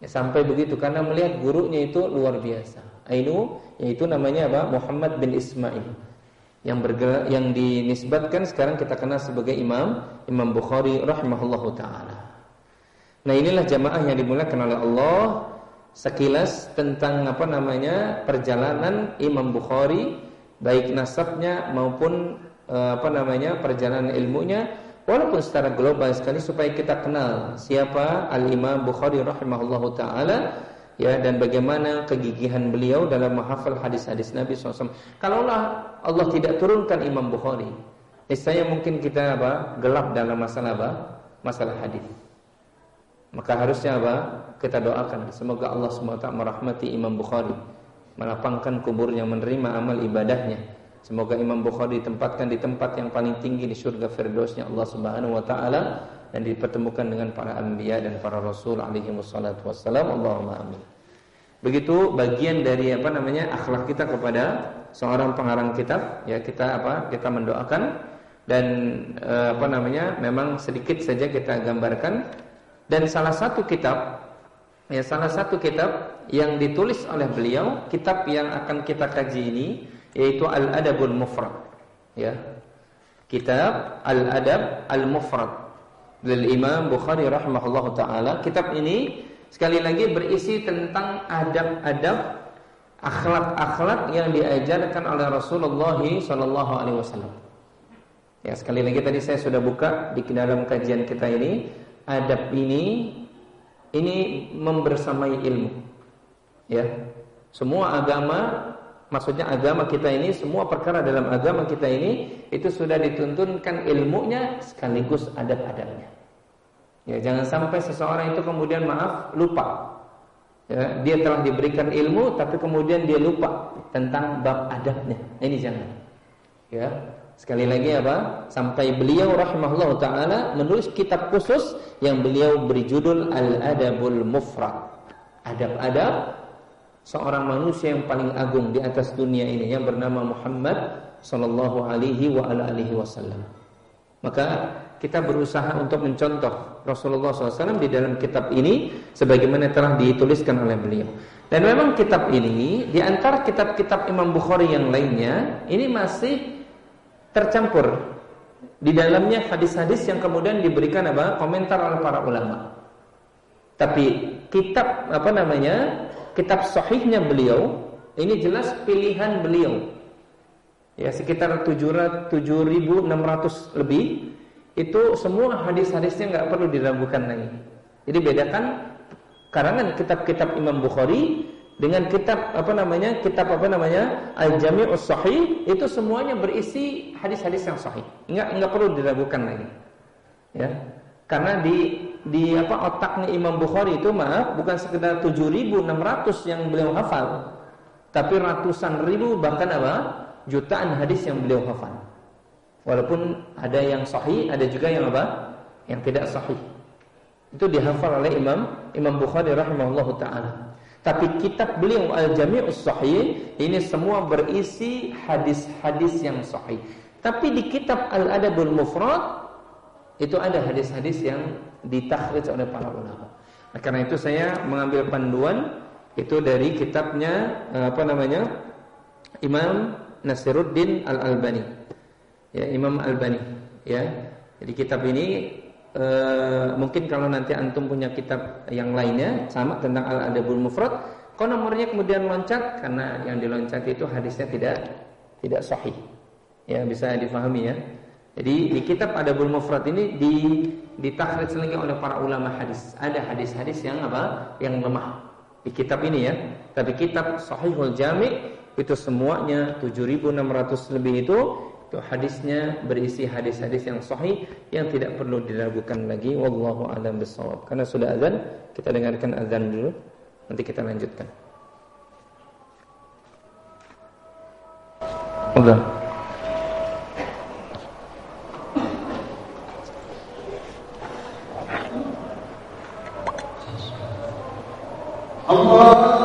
ya, sampai begitu karena melihat gurunya itu luar biasa. Ainu yaitu namanya apa Muhammad bin Ismail. Yang bergerak yang dinisbatkan sekarang kita kenal sebagai Imam Imam Bukhari rahimahullahu taala. Nah, inilah jamaah yang dimulakan oleh Allah sekilas tentang apa namanya perjalanan Imam Bukhari baik nasabnya maupun eh, apa namanya perjalanan ilmunya walaupun secara global sekali supaya kita kenal siapa Al Imam Bukhari rahimahullahu taala ya dan bagaimana kegigihan beliau dalam menghafal hadis-hadis Nabi SAW. Kalaulah Allah tidak turunkan Imam Bukhari, niscaya mungkin kita apa gelap dalam masalah apa masalah hadis. Maka harusnya apa? Kita doakan semoga Allah SWT merahmati Imam Bukhari, melapangkan kuburnya, menerima amal ibadahnya. Semoga Imam Bukhari ditempatkan di tempat yang paling tinggi di surga Firdausnya Allah Subhanahu wa taala dan dipertemukan dengan para anbiya dan para rasul alaihi wassalatu wassalam. Allahumma amin. Begitu bagian dari apa namanya akhlak kita kepada seorang pengarang kitab ya kita apa kita mendoakan dan eh, apa namanya memang sedikit saja kita gambarkan dan salah satu kitab ya salah satu kitab yang ditulis oleh beliau, kitab yang akan kita kaji ini yaitu Al-Adabul Mufrad. Ya. Kitab Al-Adab Al-Mufrad dari Imam Bukhari rahimahullahu taala. Kitab ini sekali lagi berisi tentang adab-adab akhlak-akhlak yang diajarkan oleh Rasulullah sallallahu alaihi wasallam. Ya, sekali lagi tadi saya sudah buka di dalam kajian kita ini adab ini ini membersamai ilmu. Ya. Semua agama maksudnya agama kita ini semua perkara dalam agama kita ini itu sudah dituntunkan ilmunya sekaligus adab-adabnya. Ya, jangan sampai seseorang itu kemudian maaf lupa. Ya, dia telah diberikan ilmu tapi kemudian dia lupa tentang bab adabnya. Ini jangan. Ya, Sekali lagi apa? Sampai beliau rahimahullah taala menulis kitab khusus yang beliau beri judul Al-Adabul Mufrad. Adab-adab seorang manusia yang paling agung di atas dunia ini yang bernama Muhammad sallallahu alaihi wa ala alihi wasallam. Maka kita berusaha untuk mencontoh Rasulullah SAW di dalam kitab ini sebagaimana telah dituliskan oleh beliau. Dan memang kitab ini di antara kitab-kitab Imam Bukhari yang lainnya ini masih tercampur di dalamnya hadis-hadis yang kemudian diberikan apa komentar oleh para ulama. Tapi kitab apa namanya kitab sahihnya beliau ini jelas pilihan beliau. Ya sekitar 7600 lebih itu semua hadis-hadisnya nggak perlu diragukan lagi. Jadi bedakan karangan kitab-kitab Imam Bukhari dengan kitab apa namanya kitab apa namanya al jami'us sahih itu semuanya berisi hadis-hadis yang sahih. Enggak enggak perlu diragukan lagi. Ya. Karena di di apa otaknya Imam Bukhari itu maaf bukan sekedar 7600 yang beliau hafal tapi ratusan ribu bahkan apa jutaan hadis yang beliau hafal. Walaupun ada yang sahih ada juga yang apa yang tidak sahih. Itu dihafal oleh Imam Imam Bukhari rahimahullahu taala tapi kitab beliau Al-Jami'us Sahih ini semua berisi hadis-hadis yang sahih. Tapi di kitab Al-Adabul Mufrad itu ada hadis-hadis yang ditakhrij oleh para ulama. Nah, karena itu saya mengambil panduan itu dari kitabnya eh, apa namanya? Imam Nasiruddin Al-Albani. Ya, Imam Albani, ya. Jadi kitab ini e, mungkin kalau nanti antum punya kitab yang lainnya sama tentang al adabul mufrad kok nomornya kemudian loncat? Karena yang diloncat itu hadisnya tidak tidak sahih. Ya bisa difahami ya. Jadi di kitab adabul mufrad ini di ditakhrij lagi oleh para ulama hadis. Ada hadis-hadis yang apa? Yang lemah. Di kitab ini ya. Tapi kitab Sahihul Jami itu semuanya 7600 lebih itu itu hadisnya berisi hadis-hadis yang sahih yang tidak perlu diragukan lagi wallahu alam bisawab. Karena sudah azan, kita dengarkan azan dulu nanti kita lanjutkan. Azan. Baik.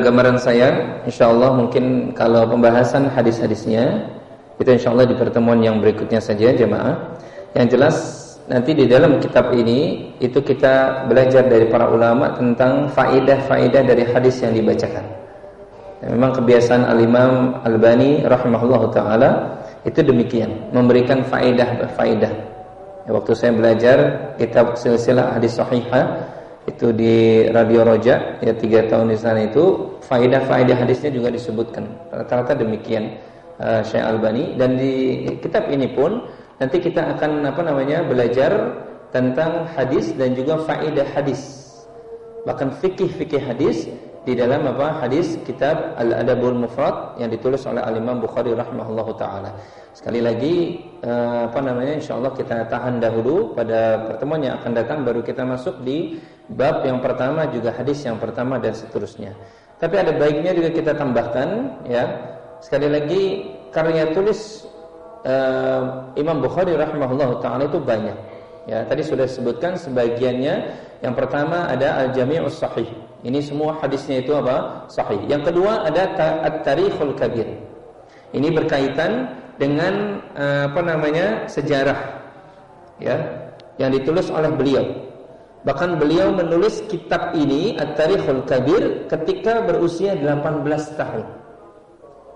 Gambaran saya, insya Allah mungkin kalau pembahasan hadis-hadisnya itu insya Allah di pertemuan yang berikutnya saja jemaah. Yang jelas nanti di dalam kitab ini itu kita belajar dari para ulama tentang faidah-faidah dari hadis yang dibacakan. memang kebiasaan Al-Imam Al-Bani rahimahullah taala itu demikian, memberikan faidah-faidah. Waktu saya belajar kitab silsilah hadis sahihah itu di Radio Roja ya tiga tahun di sana itu faidah-faidah hadisnya juga disebutkan rata-rata demikian uh, Syekh Albani dan di kitab ini pun nanti kita akan apa namanya belajar tentang hadis dan juga faedah hadis. Bahkan fikih-fikih hadis di dalam apa hadis kitab Al-Adabul Mufrad yang ditulis oleh Al Imam Bukhari rahimahullahu taala. Sekali lagi eh, apa namanya insyaallah kita tahan dahulu pada pertemuan yang akan datang baru kita masuk di bab yang pertama juga hadis yang pertama dan seterusnya. Tapi ada baiknya juga kita tambahkan ya. Sekali lagi karya tulis uh, Imam Bukhari rahimahullah taala itu banyak. Ya, tadi sudah disebutkan sebagiannya. Yang pertama ada Al-Jami'us Sahih. Ini semua hadisnya itu apa? Sahih. Yang kedua ada At-Tarikhul Kabir. Ini berkaitan dengan uh, apa namanya? sejarah. Ya, yang ditulis oleh beliau. Bahkan beliau menulis kitab ini At-Tarikhul Kabir ketika berusia 18 tahun.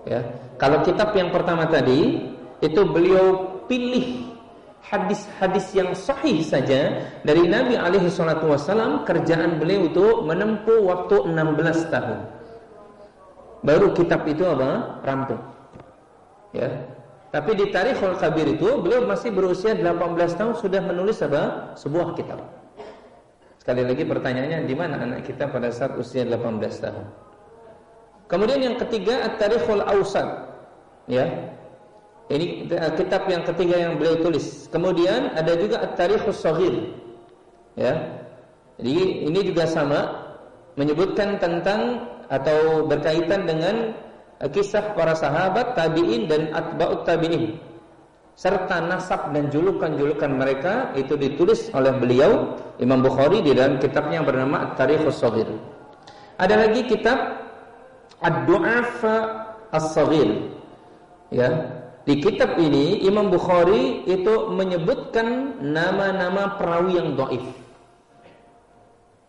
Ya. Kalau kitab yang pertama tadi itu beliau pilih hadis-hadis yang sahih saja dari Nabi alaihi salatu wasallam kerjaan beliau itu menempuh waktu 16 tahun. Baru kitab itu apa? rampung. Ya. Tapi di Tarikhul Kabir itu beliau masih berusia 18 tahun sudah menulis apa? Sebuah kitab. Sekali lagi pertanyaannya di mana anak kita pada saat usia 18 tahun? Kemudian yang ketiga At-Tarikhul Awsat. Ya. Ini kitab yang ketiga yang beliau tulis. Kemudian ada juga At-Tarikhus Shaghir. Ya. Jadi ini juga sama menyebutkan tentang atau berkaitan dengan kisah para sahabat, tabi'in dan atba'ut tabi'in serta nasab dan julukan-julukan mereka itu ditulis oleh beliau Imam Bukhari di dalam kitabnya yang bernama At-Tarikhus Shaghir. Ada lagi kitab Ad-Du'af As-Saghir. Ya. Di kitab ini Imam Bukhari itu menyebutkan nama-nama perawi yang dhaif.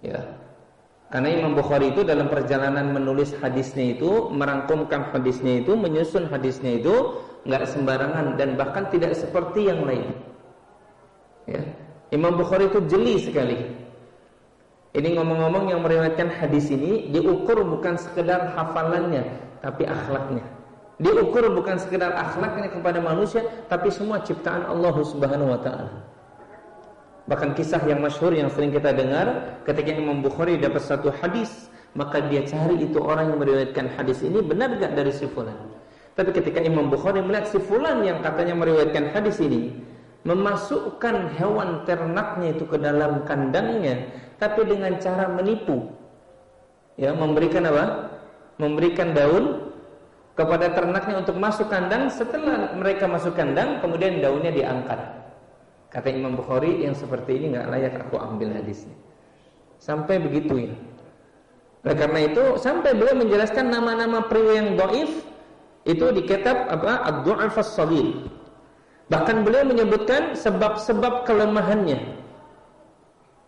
Ya. Karena Imam Bukhari itu dalam perjalanan menulis hadisnya itu, merangkumkan hadisnya itu, menyusun hadisnya itu nggak sembarangan dan bahkan tidak seperti yang lain. Ya. Imam Bukhari itu jeli sekali. Ini ngomong-ngomong yang meriwayatkan hadis ini diukur bukan sekedar hafalannya, tapi akhlaknya. Diukur bukan sekedar akhlaknya kepada manusia, tapi semua ciptaan Allah Subhanahu wa taala. Bahkan kisah yang masyhur yang sering kita dengar ketika Imam Bukhari dapat satu hadis, maka dia cari itu orang yang meriwayatkan hadis ini benar gak dari si fulan. Tapi ketika Imam Bukhari melihat si fulan yang katanya meriwayatkan hadis ini memasukkan hewan ternaknya itu ke dalam kandangnya tapi dengan cara menipu. Ya, memberikan apa? Memberikan daun kepada ternaknya untuk masuk kandang setelah mereka masuk kandang kemudian daunnya diangkat. Kata Imam Bukhari yang seperti ini nggak layak aku ambil hadisnya. Sampai begitu ya. Oleh karena itu sampai beliau menjelaskan nama-nama pria yang doif itu di kitab apa Ad-Du'af As-Saghir. Bahkan beliau menyebutkan sebab-sebab kelemahannya.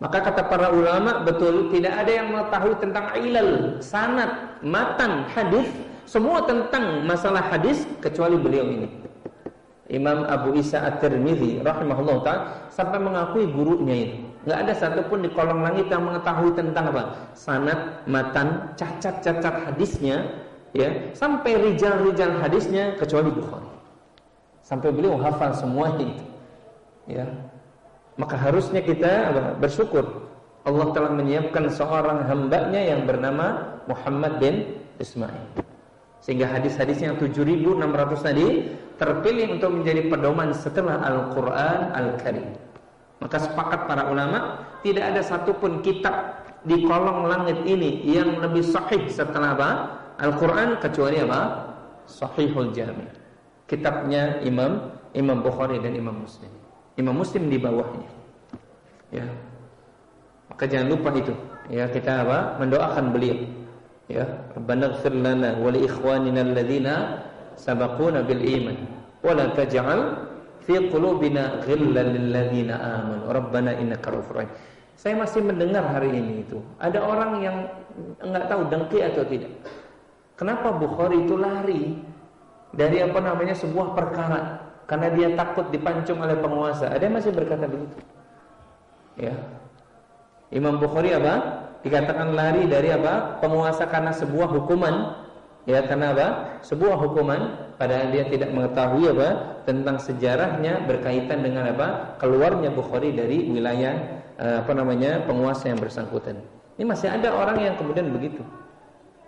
Maka kata para ulama betul tidak ada yang mengetahui tentang ilal, sanad, matan, hadis, semua tentang masalah hadis kecuali beliau ini. Imam Abu Isa At-Tirmidzi rahimahullah taala sampai mengakui gurunya ini. Enggak ada satupun di kolong langit yang mengetahui tentang apa? Sanad, matan, cacat-cacat hadisnya ya sampai rijal-rijal hadisnya kecuali Bukhari. Sampai beliau hafal semua itu. Ya. Maka harusnya kita bersyukur Allah telah menyiapkan seorang hambanya yang bernama Muhammad bin Ismail. Sehingga hadis-hadis yang 7600 tadi terpilih untuk menjadi pedoman setelah Al-Qur'an Al-Karim. Maka sepakat para ulama tidak ada satupun kitab di kolong langit ini yang lebih sahih setelah apa? Al-Quran kecuali apa? Sahihul Jami. Kitabnya Imam Imam Bukhari dan Imam Muslim. Imam Muslim di bawahnya. Ya. Maka jangan lupa itu. Ya, kita apa? Mendoakan beliau. Ya, Rabbana ighfir lana wa ikhwanina alladhina sabaquna bil iman wa la fi qulubina ghillan lil amanu. Rabbana innaka ra'ufur. Saya masih mendengar hari ini itu. Ada orang yang enggak tahu dengki atau tidak. Kenapa Bukhari itu lari dari apa namanya sebuah perkara karena dia takut dipancung oleh penguasa. Ada yang masih berkata begitu. Ya. Imam Bukhari apa? Dikatakan lari dari apa? Penguasa karena sebuah hukuman Ya karena apa? Sebuah hukuman padahal dia tidak mengetahui apa tentang sejarahnya berkaitan dengan apa? Keluarnya Bukhari dari wilayah eh, apa namanya? penguasa yang bersangkutan. Ini masih ada orang yang kemudian begitu.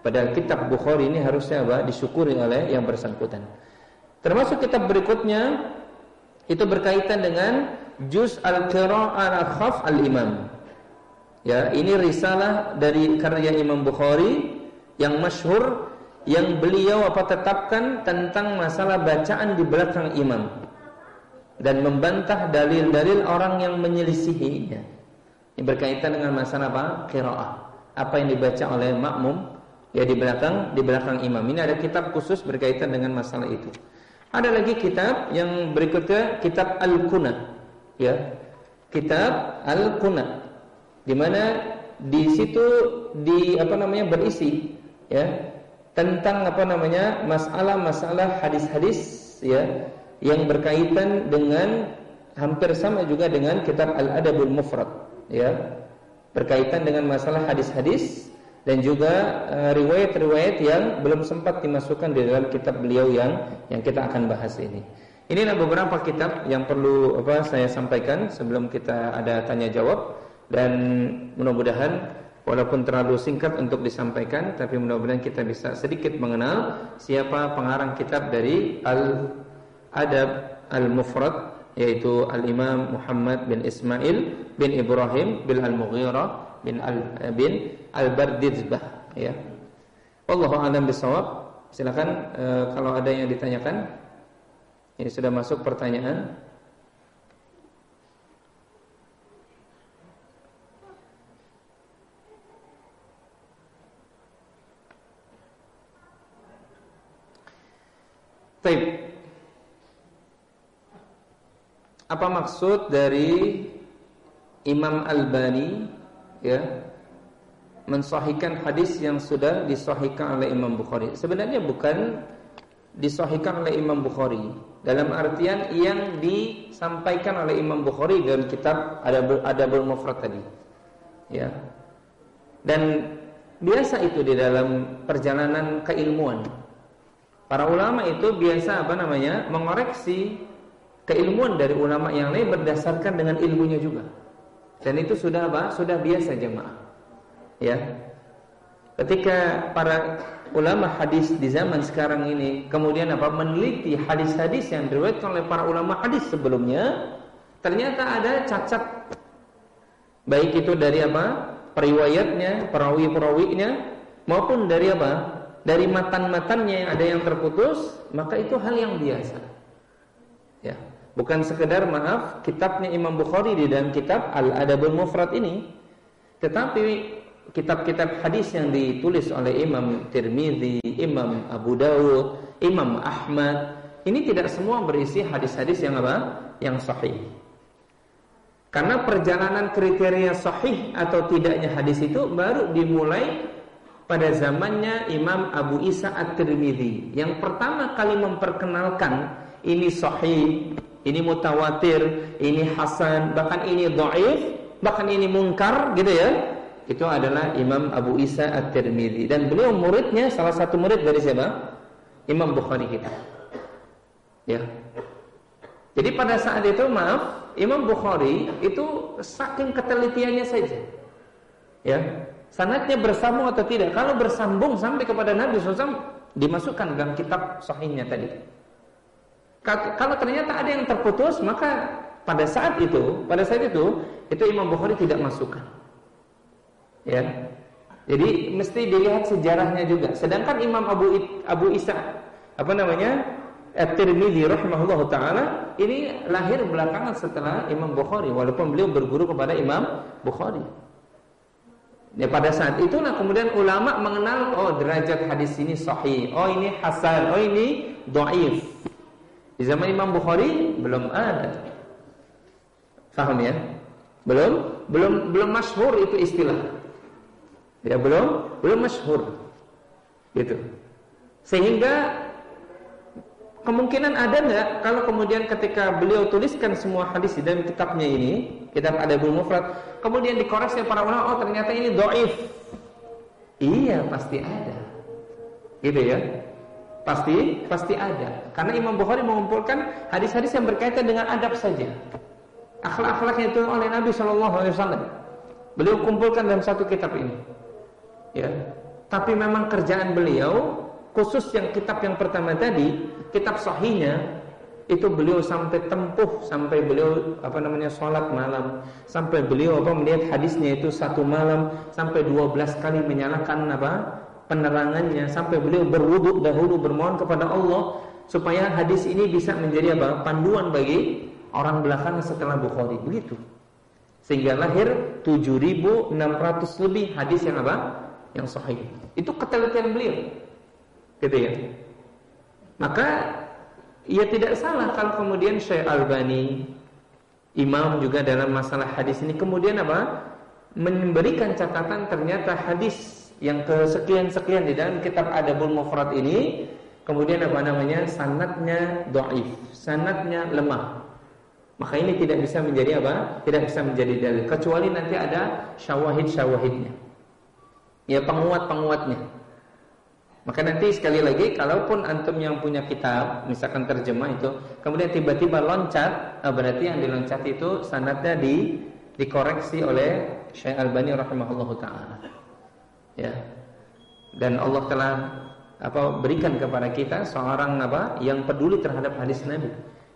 Padahal kitab Bukhari ini harusnya apa? disyukuri oleh yang bersangkutan. Termasuk kitab berikutnya itu berkaitan dengan Juz Al-Qira'ah Al-Khaf Al-Imam. Ya, ini risalah dari karya Imam Bukhari yang masyhur yang beliau apa tetapkan tentang masalah bacaan di belakang imam dan membantah dalil-dalil orang yang menyelisihinya. Ini berkaitan dengan masalah apa? Qiraah. Apa yang dibaca oleh makmum ya di belakang di belakang imam. Ini ada kitab khusus berkaitan dengan masalah itu. Ada lagi kitab yang berikutnya kitab Al-Kuna. Ya. Kitab Al-Kuna. Di mana di situ di apa namanya berisi ya tentang apa namanya masalah-masalah hadis-hadis ya yang berkaitan dengan hampir sama juga dengan kitab Al-Adabul Mufrad ya berkaitan dengan masalah hadis-hadis dan juga eh, riwayat-riwayat yang belum sempat dimasukkan di dalam kitab beliau yang yang kita akan bahas ini. Inilah beberapa kitab yang perlu apa saya sampaikan sebelum kita ada tanya jawab dan mudah-mudahan walaupun terlalu singkat untuk disampaikan tapi mudah-mudahan kita bisa sedikit mengenal siapa pengarang kitab dari Al Adab Al Mufrad yaitu Al Imam Muhammad bin Ismail bin Ibrahim bin Al Mughirah bin Al bin Al Bardizbah ya. Wallahu a'lam bisawab. Silakan e, kalau ada yang ditanyakan. Ini sudah masuk pertanyaan. Taib. Apa maksud dari Imam Al-Bani ya mensahihkan hadis yang sudah disahihkan oleh Imam Bukhari? Sebenarnya bukan disahihkan oleh Imam Bukhari dalam artian yang disampaikan oleh Imam Bukhari dalam kitab ada ada Mufrad tadi. Ya. Dan biasa itu di dalam perjalanan keilmuan Para ulama itu biasa apa namanya mengoreksi keilmuan dari ulama yang lain berdasarkan dengan ilmunya juga. Dan itu sudah apa? Sudah biasa jemaah. Ya. Ketika para ulama hadis di zaman sekarang ini kemudian apa meneliti hadis-hadis yang diriwayatkan oleh para ulama hadis sebelumnya, ternyata ada cacat baik itu dari apa? periwayatnya, perawi-perawinya maupun dari apa? dari matan-matannya yang ada yang terputus, maka itu hal yang biasa. Ya, bukan sekedar maaf kitabnya Imam Bukhari di dalam kitab Al-Adabul Mufrad ini, tetapi kitab-kitab hadis yang ditulis oleh Imam Tirmidzi, Imam Abu Dawud, Imam Ahmad, ini tidak semua berisi hadis-hadis yang apa? Yang sahih. Karena perjalanan kriteria sahih atau tidaknya hadis itu baru dimulai pada zamannya Imam Abu Isa At-Tirmidzi yang pertama kali memperkenalkan ini sahih, ini mutawatir, ini hasan, bahkan ini dhaif, bahkan ini mungkar gitu ya. Itu adalah Imam Abu Isa At-Tirmidzi dan beliau muridnya salah satu murid dari siapa? Imam Bukhari kita. Ya. Jadi pada saat itu maaf, Imam Bukhari itu saking ketelitiannya saja. Ya, sanatnya bersambung atau tidak. Kalau bersambung sampai kepada Nabi SAW dimasukkan dalam kitab sahihnya tadi. Kalau ternyata ada yang terputus, maka pada saat itu, pada saat itu, itu Imam Bukhari tidak masukkan. Ya. Jadi mesti dilihat sejarahnya juga. Sedangkan Imam Abu Abu Isa apa namanya? At-Tirmidzi rahimahullah taala ini lahir belakangan setelah Imam Bukhari walaupun beliau berguru kepada Imam Bukhari. Ya pada saat itulah kemudian ulama mengenal oh derajat hadis ini sahih, oh ini hasan, oh ini dhaif. Di zaman Imam Bukhari belum ada. Paham ya? Belum belum belum masyhur itu istilah. Ya belum belum masyhur. Gitu. Sehingga kemungkinan ada nggak kalau kemudian ketika beliau tuliskan semua hadis di dalam kitabnya ini, kitab Adabul Mufrad, kemudian dikoreksi para ulama, oh ternyata ini doif. Iya, pasti ada. Gitu ya. Pasti pasti ada. Karena Imam Bukhari mengumpulkan hadis-hadis yang berkaitan dengan adab saja. Akhlak-akhlak yang itu oleh Nabi Shallallahu alaihi wasallam. Beliau kumpulkan dalam satu kitab ini. Ya. Tapi memang kerjaan beliau khusus yang kitab yang pertama tadi, kitab sahihnya itu beliau sampai tempuh sampai beliau apa namanya sholat malam sampai beliau apa melihat hadisnya itu satu malam sampai dua belas kali menyalakan apa penerangannya sampai beliau berwudhu dahulu bermohon kepada Allah supaya hadis ini bisa menjadi apa? Panduan bagi orang belakang setelah Bukhari. Begitu. Sehingga lahir 7.600 lebih hadis yang apa? Yang sahih. Itu ketelitian beliau. Gitu ya. Maka Ya tidak salah kalau kemudian Syekh Albani imam juga dalam masalah hadis ini kemudian apa? memberikan catatan ternyata hadis yang kesekian-sekian di dalam kitab Adabul Mufrad ini kemudian apa namanya? sanatnya dhaif, sanatnya lemah. Maka ini tidak bisa menjadi apa? Tidak bisa menjadi dalil kecuali nanti ada syawahid-syawahidnya. Ya penguat-penguatnya. Maka nanti sekali lagi, kalaupun antum yang punya kitab, misalkan terjemah itu, kemudian tiba-tiba loncat, nah berarti yang diloncat itu sanadnya di dikoreksi oleh Syekh Albani rahimahullah taala. Ya. Dan Allah telah apa berikan kepada kita seorang apa yang peduli terhadap hadis Nabi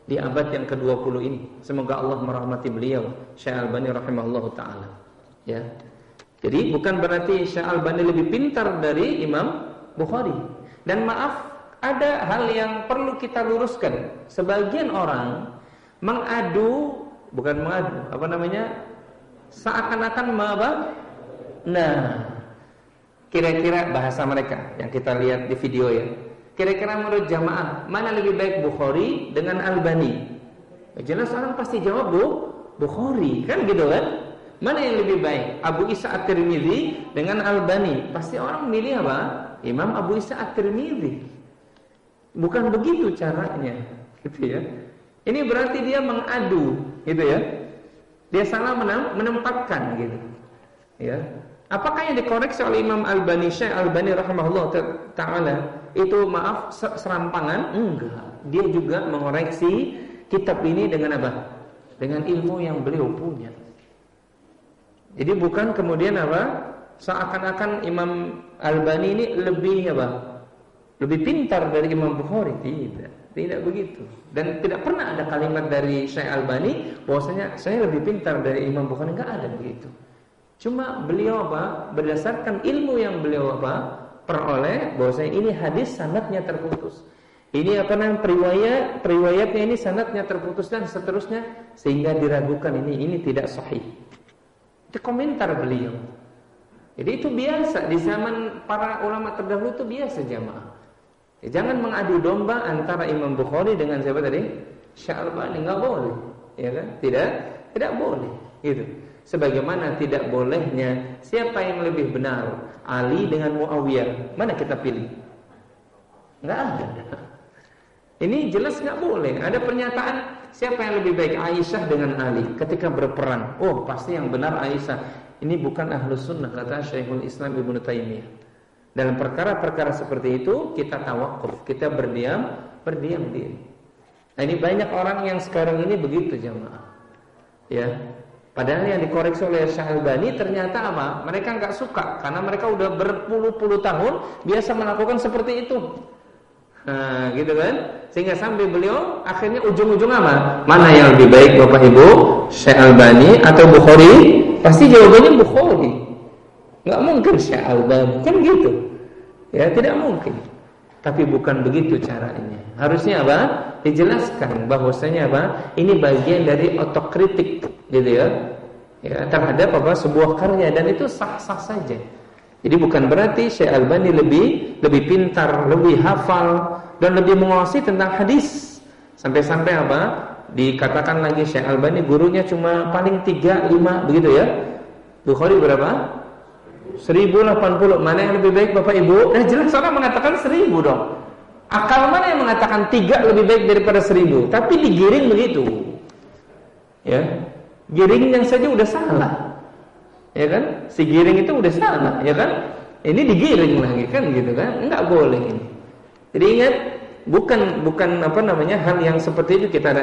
di abad yang ke-20 ini. Semoga Allah merahmati beliau, Syekh Albani rahimahullah taala. Ya. Jadi bukan berarti Syekh Albani lebih pintar dari Imam Bukhari. Dan maaf, ada hal yang perlu kita luruskan. Sebagian orang mengadu, bukan mengadu, apa namanya? Seakan-akan apa? Nah, kira-kira bahasa mereka yang kita lihat di video ya. Kira-kira menurut jamaah, mana lebih baik Bukhari dengan Albani? Ya, jelas orang pasti jawab Bu, Bukhari, kan gitu kan? Mana yang lebih baik? Abu Isa At-Tirmidzi dengan Albani. Pasti orang milih apa? Imam Abu Isa At-Tirmidzi. Bukan begitu caranya, gitu ya. Ini berarti dia mengadu, gitu ya. Dia salah menempatkan gitu. Ya. Apakah yang dikoreksi oleh Imam Albani Syekh Albani rahimahullah taala itu maaf serampangan? Enggak. Dia juga mengoreksi kitab ini dengan apa? Dengan ilmu yang beliau punya. Jadi bukan kemudian apa? Seakan-akan Imam Albani ini lebih apa? Lebih pintar dari Imam Bukhari tidak. Tidak begitu. Dan tidak pernah ada kalimat dari Syekh Albani bahwasanya saya lebih pintar dari Imam Bukhari enggak ada begitu. Cuma beliau apa? Berdasarkan ilmu yang beliau apa? peroleh bahwasanya ini hadis sanatnya terputus. Ini apa namanya periwayat periwayatnya ini sanatnya terputus dan seterusnya sehingga diragukan ini ini tidak sahih. Itu komentar beliau. Jadi itu biasa di zaman para ulama terdahulu itu biasa jamaah. Ya, jangan mengadu domba antara Imam Bukhari dengan siapa tadi? Syarbani nggak boleh, ya kan? Tidak, tidak boleh. Gitu. Sebagaimana tidak bolehnya siapa yang lebih benar, Ali dengan Muawiyah, mana kita pilih? Nggak ada. Ini jelas nggak boleh. Ada pernyataan siapa yang lebih baik Aisyah dengan Ali ketika berperang. Oh pasti yang benar Aisyah. Ini bukan ahlus sunnah kata Syekhul Islam Ibnu Taimiyah. Dalam perkara-perkara seperti itu kita tawakuf, kita berdiam, berdiam diri. Nah ini banyak orang yang sekarang ini begitu jemaah. Ya, Padahal yang dikoreksi oleh Albani ternyata apa? Mereka nggak suka karena mereka udah berpuluh-puluh tahun biasa melakukan seperti itu. Nah, gitu kan? Sehingga sampai beliau akhirnya ujung-ujung apa? Mana yang lebih baik Bapak Ibu? Syekh Albani atau Bukhari? Pasti jawabannya Bukhari. Enggak mungkin Syekh Albani, kan gitu. Ya, tidak mungkin. Tapi bukan begitu caranya. Harusnya apa? Dijelaskan bahwasanya apa? Ini bagian dari otokritik, gitu ya. Ya, terhadap apa? Sebuah karya dan itu sah-sah saja. Jadi bukan berarti Syekh Albani lebih lebih pintar, lebih hafal dan lebih menguasai tentang hadis. Sampai-sampai apa? Dikatakan lagi Syekh Albani gurunya cuma paling 3 5 begitu ya. Bukhari berapa? 1080. Mana yang lebih baik Bapak Ibu? Nah jelas orang mengatakan 1000 dong. Akal mana yang mengatakan 3 lebih baik daripada 1000? Tapi digiring begitu. Ya. Giring yang saja udah salah ya kan? Si giring itu udah salah, ya kan? ini digiring lagi kan gitu kan nggak boleh ini jadi ingat bukan bukan apa namanya hal yang seperti itu kita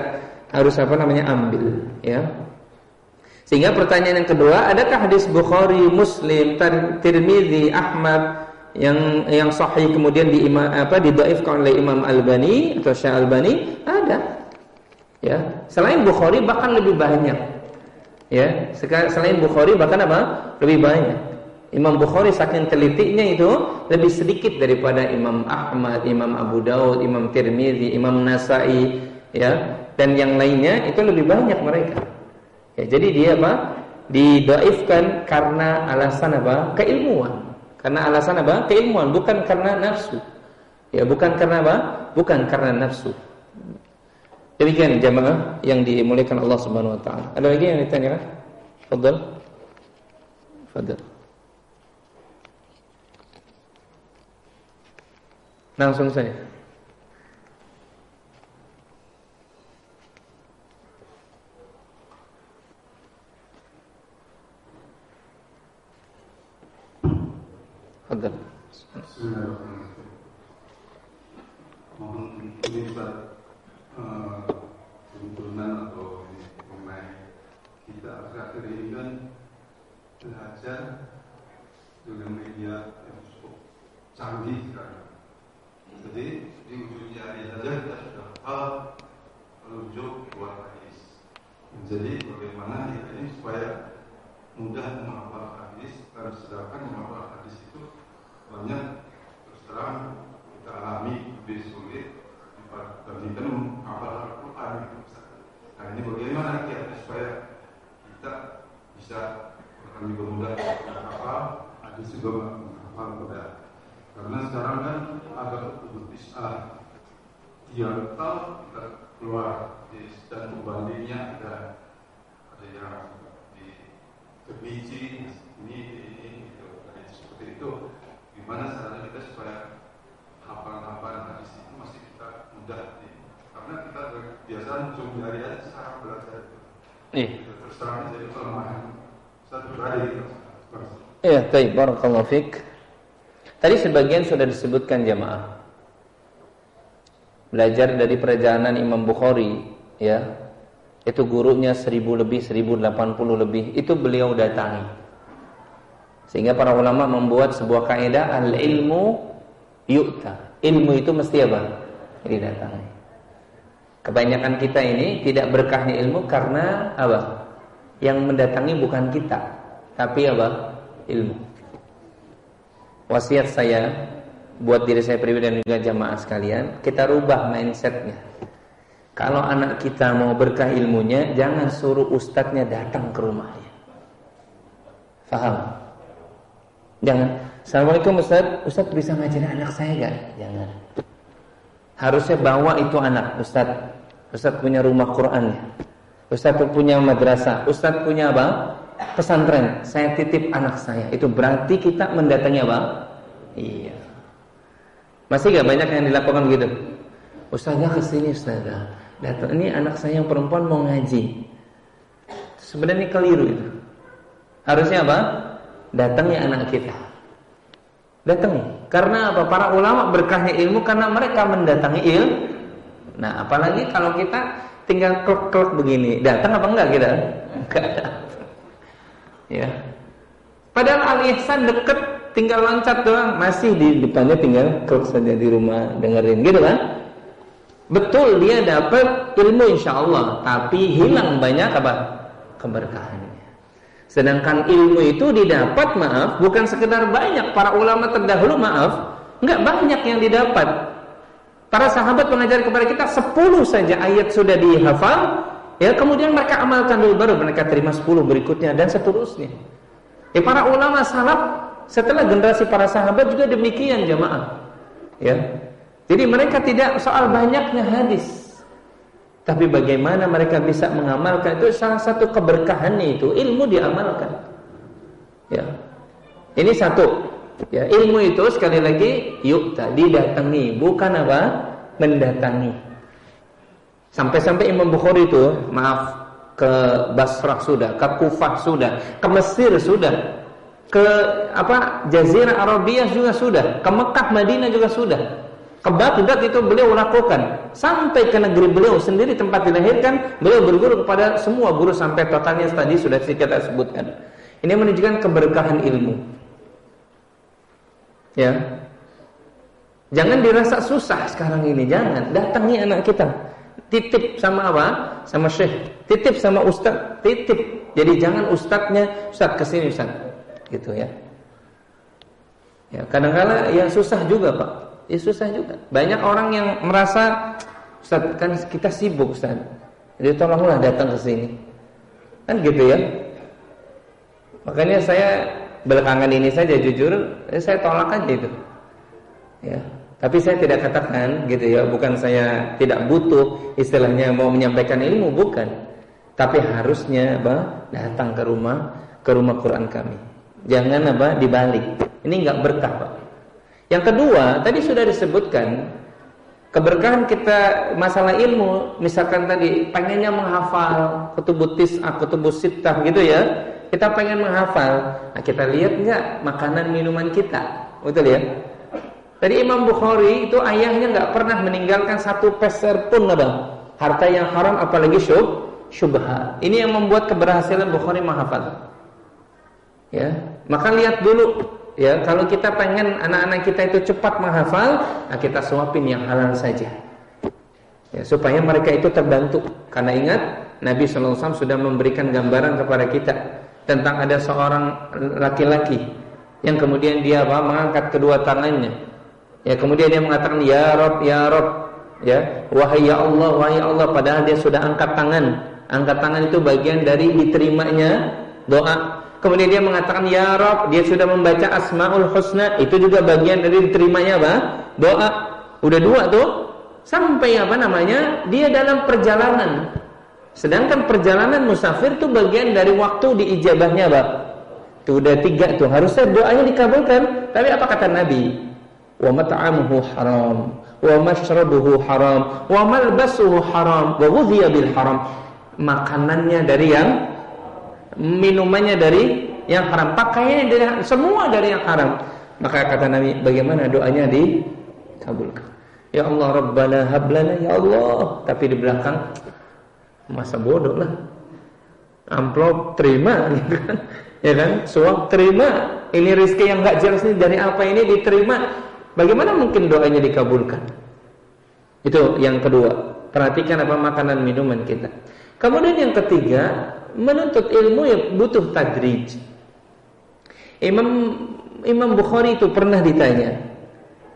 harus apa namanya ambil ya sehingga pertanyaan yang kedua adakah hadis Bukhari Muslim Tirmidzi Ahmad yang yang sahih kemudian di imam, apa didaifkan oleh Imam Albani atau Syekh Albani? Ada. Ya. Selain Bukhari bahkan lebih banyak. Ya. Selain Bukhari bahkan apa? Lebih banyak. Imam Bukhari saking telitinya itu lebih sedikit daripada Imam Ahmad, Imam Abu Daud, Imam Tirmidzi, Imam Nasai, ya. Dan yang lainnya itu lebih banyak mereka. Ya, jadi dia apa? Didoifkan karena alasan apa? Keilmuan. Karena alasan apa? Keilmuan, bukan karena nafsu. Ya, bukan karena apa? Bukan karena nafsu. Demikian jamaah yang dimuliakan Allah Subhanahu wa taala. Ada lagi yang ditanyakan? Fadal. Fadal. Langsung saja. Fadal. Mohon ini Ustaz tuntunan atau mengenai kita akhir ini kan belajar dengan media yang cukup canggih sekarang jadi di ujung jari saja kita sudah hafal merujuk buat hadis. Jadi bagaimana kita ini supaya mudah menghafal hadis dan sedangkan menghafal hadis itu banyak terus terang kita alami lebih sulit dibandingkan menghafal Al-Quran itu. Nah ini bagaimana kita supaya kita bisa akan juga mudah menghafal hadis juga menghafal mudah karena sekarang kan agak putus ah dia tahu keluar dan pembandingnya ada ada yang di kebiji ini ini itu seperti itu gimana caranya kita supaya hafalan-hafalan hadis itu masih kita mudah di, karena kita biasa cuma dari aja sekarang belajar itu Iya. Terus terang jadi kelemahan satu pribadi. Iya, baik. Barakallahu fiqh. Tadi sebagian sudah disebutkan jamaah. Belajar dari perjalanan Imam Bukhari, ya. Itu gurunya seribu lebih, seribu delapan puluh lebih. Itu beliau datangi. Sehingga para ulama membuat sebuah kaidah al-ilmu yu'ta. Ilmu itu mesti apa? Didatangi. Kebanyakan kita ini tidak berkahnya ilmu karena apa? Yang mendatangi bukan kita, tapi apa? Ilmu wasiat saya buat diri saya pribadi dan juga jamaah sekalian, kita rubah mindsetnya. Kalau anak kita mau berkah ilmunya, jangan suruh ustadznya datang ke rumahnya. Faham? Jangan. Assalamualaikum Ustaz, Ustaz bisa ngajarin anak saya gak? Jangan. Harusnya bawa itu anak, Ustaz. Ustaz punya rumah Quran Ustaz punya madrasah. Ustaz punya apa? Pesantren, saya titip anak saya. Itu berarti kita mendatangi apa? Iya. Masih gak banyak yang dilakukan gitu? Ustazah ke sini Ustazah. Datang ini anak saya yang perempuan mau ngaji. Sebenarnya keliru itu. Harusnya apa? Datangi anak kita. Datangi. Karena apa? Para ulama berkahnya ilmu karena mereka mendatangi ilmu. Nah, apalagi kalau kita tinggal klek-klek begini, datang apa enggak kita? Enggak Ya. Padahal Al Ihsan deket tinggal loncat doang, masih di depannya tinggal klik saja di rumah dengerin gitu kan? Betul dia dapat ilmu insya Allah, tapi hilang banyak apa? Keberkahannya. Sedangkan ilmu itu didapat maaf bukan sekedar banyak para ulama terdahulu maaf nggak banyak yang didapat. Para sahabat mengajar kepada kita 10 saja ayat sudah dihafal, Ya, kemudian mereka amalkan dulu baru mereka terima 10 berikutnya dan seterusnya. Ya, para ulama salaf setelah generasi para sahabat juga demikian jemaah. Ya. Jadi mereka tidak soal banyaknya hadis. Tapi bagaimana mereka bisa mengamalkan itu salah satu keberkahannya itu ilmu diamalkan. Ya. Ini satu. Ya, ilmu itu sekali lagi yuk tadi datangi, bukan apa? mendatangi. Sampai-sampai Imam Bukhari itu, maaf, ke Basrah sudah, ke Kufah sudah, ke Mesir sudah. ke apa Jazirah Arabia juga sudah, ke Mekah, Madinah juga sudah. Ke Baghdad itu beliau lakukan sampai ke negeri beliau sendiri tempat dilahirkan, beliau berguru kepada semua guru sampai totalnya tadi sudah kita sebutkan. Ini menunjukkan keberkahan ilmu. Ya. Jangan dirasa susah sekarang ini, jangan. Datangi anak kita. Titip sama apa? Sama syekh. Titip sama ustaz, titip. Jadi jangan ustadznya, ustaz ke sini ustaz gitu ya. Ya, kadang-kala ya susah juga, Pak. Ya susah juga. Banyak orang yang merasa Ustaz, kan kita sibuk, Ustaz. Jadi tolonglah datang ke sini. Kan gitu ya. Makanya saya belakangan ini saja jujur, saya tolak aja itu. Ya. Tapi saya tidak katakan gitu ya, bukan saya tidak butuh istilahnya mau menyampaikan ilmu, bukan. Tapi harusnya apa? datang ke rumah ke rumah Quran kami. Jangan apa dibalik. Ini nggak berkah, Pak. Yang kedua, tadi sudah disebutkan keberkahan kita masalah ilmu, misalkan tadi pengennya menghafal kutubut tis'ah, kutubus sittah gitu ya. Kita pengen menghafal. Nah, kita lihat nggak makanan minuman kita. Betul ya? Tadi Imam Bukhari itu ayahnya nggak pernah meninggalkan satu peser pun abang. Harta yang haram apalagi syub, syubhat. Ini yang membuat keberhasilan Bukhari menghafal. Ya, maka lihat dulu ya kalau kita pengen anak-anak kita itu cepat menghafal, nah kita suapin yang halal saja. Ya, supaya mereka itu terbantu. Karena ingat Nabi SAW sudah memberikan gambaran kepada kita tentang ada seorang laki-laki yang kemudian dia apa, mengangkat kedua tangannya. Ya, kemudian dia mengatakan ya Rob, ya Rob, ya wahai ya Allah, wahai ya Allah. Padahal dia sudah angkat tangan. Angkat tangan itu bagian dari diterimanya doa kemudian dia mengatakan ya Rob, dia sudah membaca Asmaul Husna, itu juga bagian dari diterimanya apa? Doa. Udah dua tuh. Sampai apa namanya? Dia dalam perjalanan. Sedangkan perjalanan musafir itu bagian dari waktu diijabahnya, Pak. Itu udah tiga tuh. Harusnya doanya dikabulkan. Tapi apa kata Nabi? Wa mat'amuhu haram, wa mashrabuhu haram, wa malbasuhu haram, wa bil haram. Makanannya dari yang minumannya dari yang haram, pakaiannya dari semua dari yang haram. Maka kata Nabi, bagaimana doanya dikabulkan? Ya Allah Rabbana hablana ya Allah. Tapi di belakang masa bodoh lah. Amplop terima gitu kan. Ya kan? Suap terima. Ini rezeki yang enggak jelas ini dari apa ini diterima. Bagaimana mungkin doanya dikabulkan? Itu yang kedua. Perhatikan apa makanan minuman kita. Kemudian yang ketiga, menuntut ilmu ya butuh tadrij. Imam Imam Bukhari itu pernah ditanya.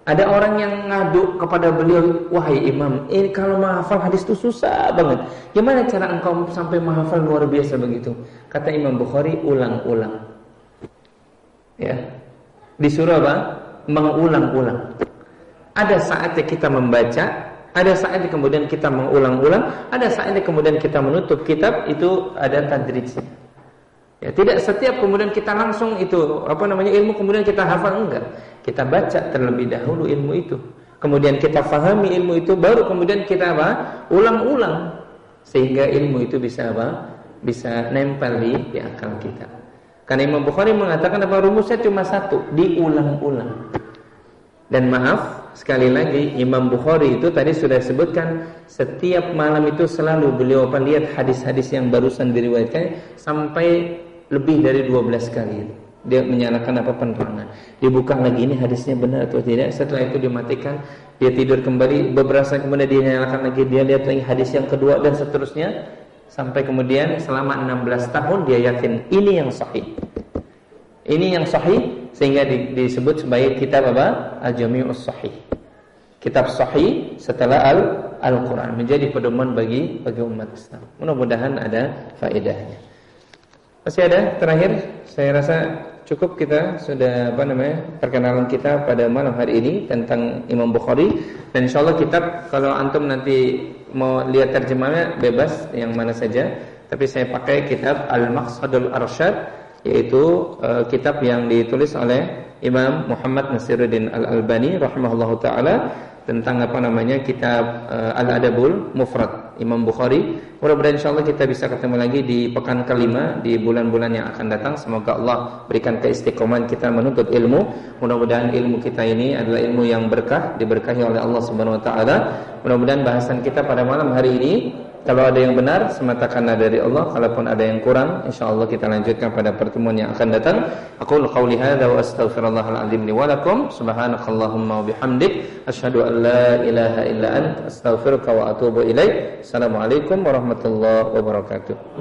Ada orang yang ngadu kepada beliau, "Wahai Imam, ini kalau menghafal hadis itu susah banget. Gimana cara engkau sampai menghafal luar biasa begitu?" Kata Imam Bukhari, "Ulang-ulang." Ya. Disuruh apa? Mengulang-ulang. Ada saatnya kita membaca, ada saatnya kemudian kita mengulang-ulang, ada saatnya kemudian kita menutup kitab itu ada tadrijnya. Ya, tidak setiap kemudian kita langsung itu apa namanya ilmu kemudian kita hafal enggak. Kita baca terlebih dahulu ilmu itu. Kemudian kita fahami ilmu itu baru kemudian kita apa? ulang-ulang sehingga ilmu itu bisa apa? bisa nempel di, di akal kita. Karena Imam Bukhari mengatakan apa rumusnya cuma satu, diulang-ulang. Dan maaf, Sekali lagi Imam Bukhari itu tadi sudah sebutkan setiap malam itu selalu beliau lihat hadis-hadis yang barusan diriwayatkan sampai lebih dari 12 kali. Dia menyalakan apa penerangan. Dibuka lagi ini hadisnya benar atau tidak. Setelah itu dimatikan, dia tidur kembali. Beberapa kemudian dia nyalakan lagi, dia lihat lagi hadis yang kedua dan seterusnya sampai kemudian selama 16 tahun dia yakin ini yang sahih. Ini yang sahih sehingga disebut sebagai kitab apa? Al-Jami'us Sahih kitab sahih setelah al Al-Qur'an menjadi pedoman bagi bagi umat Islam. Mudah-mudahan ada faedahnya. Masih ada terakhir saya rasa cukup kita sudah apa namanya perkenalan kita pada malam hari ini tentang Imam Bukhari. Dan insya Allah kitab kalau antum nanti mau lihat terjemahnya bebas yang mana saja. Tapi saya pakai kitab Al-Maqsadul Arsyad yaitu uh, kitab yang ditulis oleh Imam Muhammad Nasiruddin Al-Albani rahimahullahu taala tentang apa namanya kitab uh, Al-Adabul Mufrad Imam Bukhari. Mudah-mudahan insyaallah kita bisa ketemu lagi di pekan kelima di bulan-bulan yang akan datang. Semoga Allah berikan keistiqomahan kita menuntut ilmu. Mudah-mudahan ilmu kita ini adalah ilmu yang berkah, diberkahi oleh Allah Subhanahu wa taala. Mudah-mudahan bahasan kita pada malam hari ini kalau ada yang benar semata karena dari Allah, kalaupun ada yang kurang, insyaallah kita lanjutkan pada pertemuan yang akan datang. Aku qauli hadza wa astaghfirullahal azim li wa lakum. Subhanakallahumma wa bihamdik asyhadu an la ilaha illa ant astaghfiruka wa atubu ilaik. Assalamualaikum warahmatullahi wabarakatuh.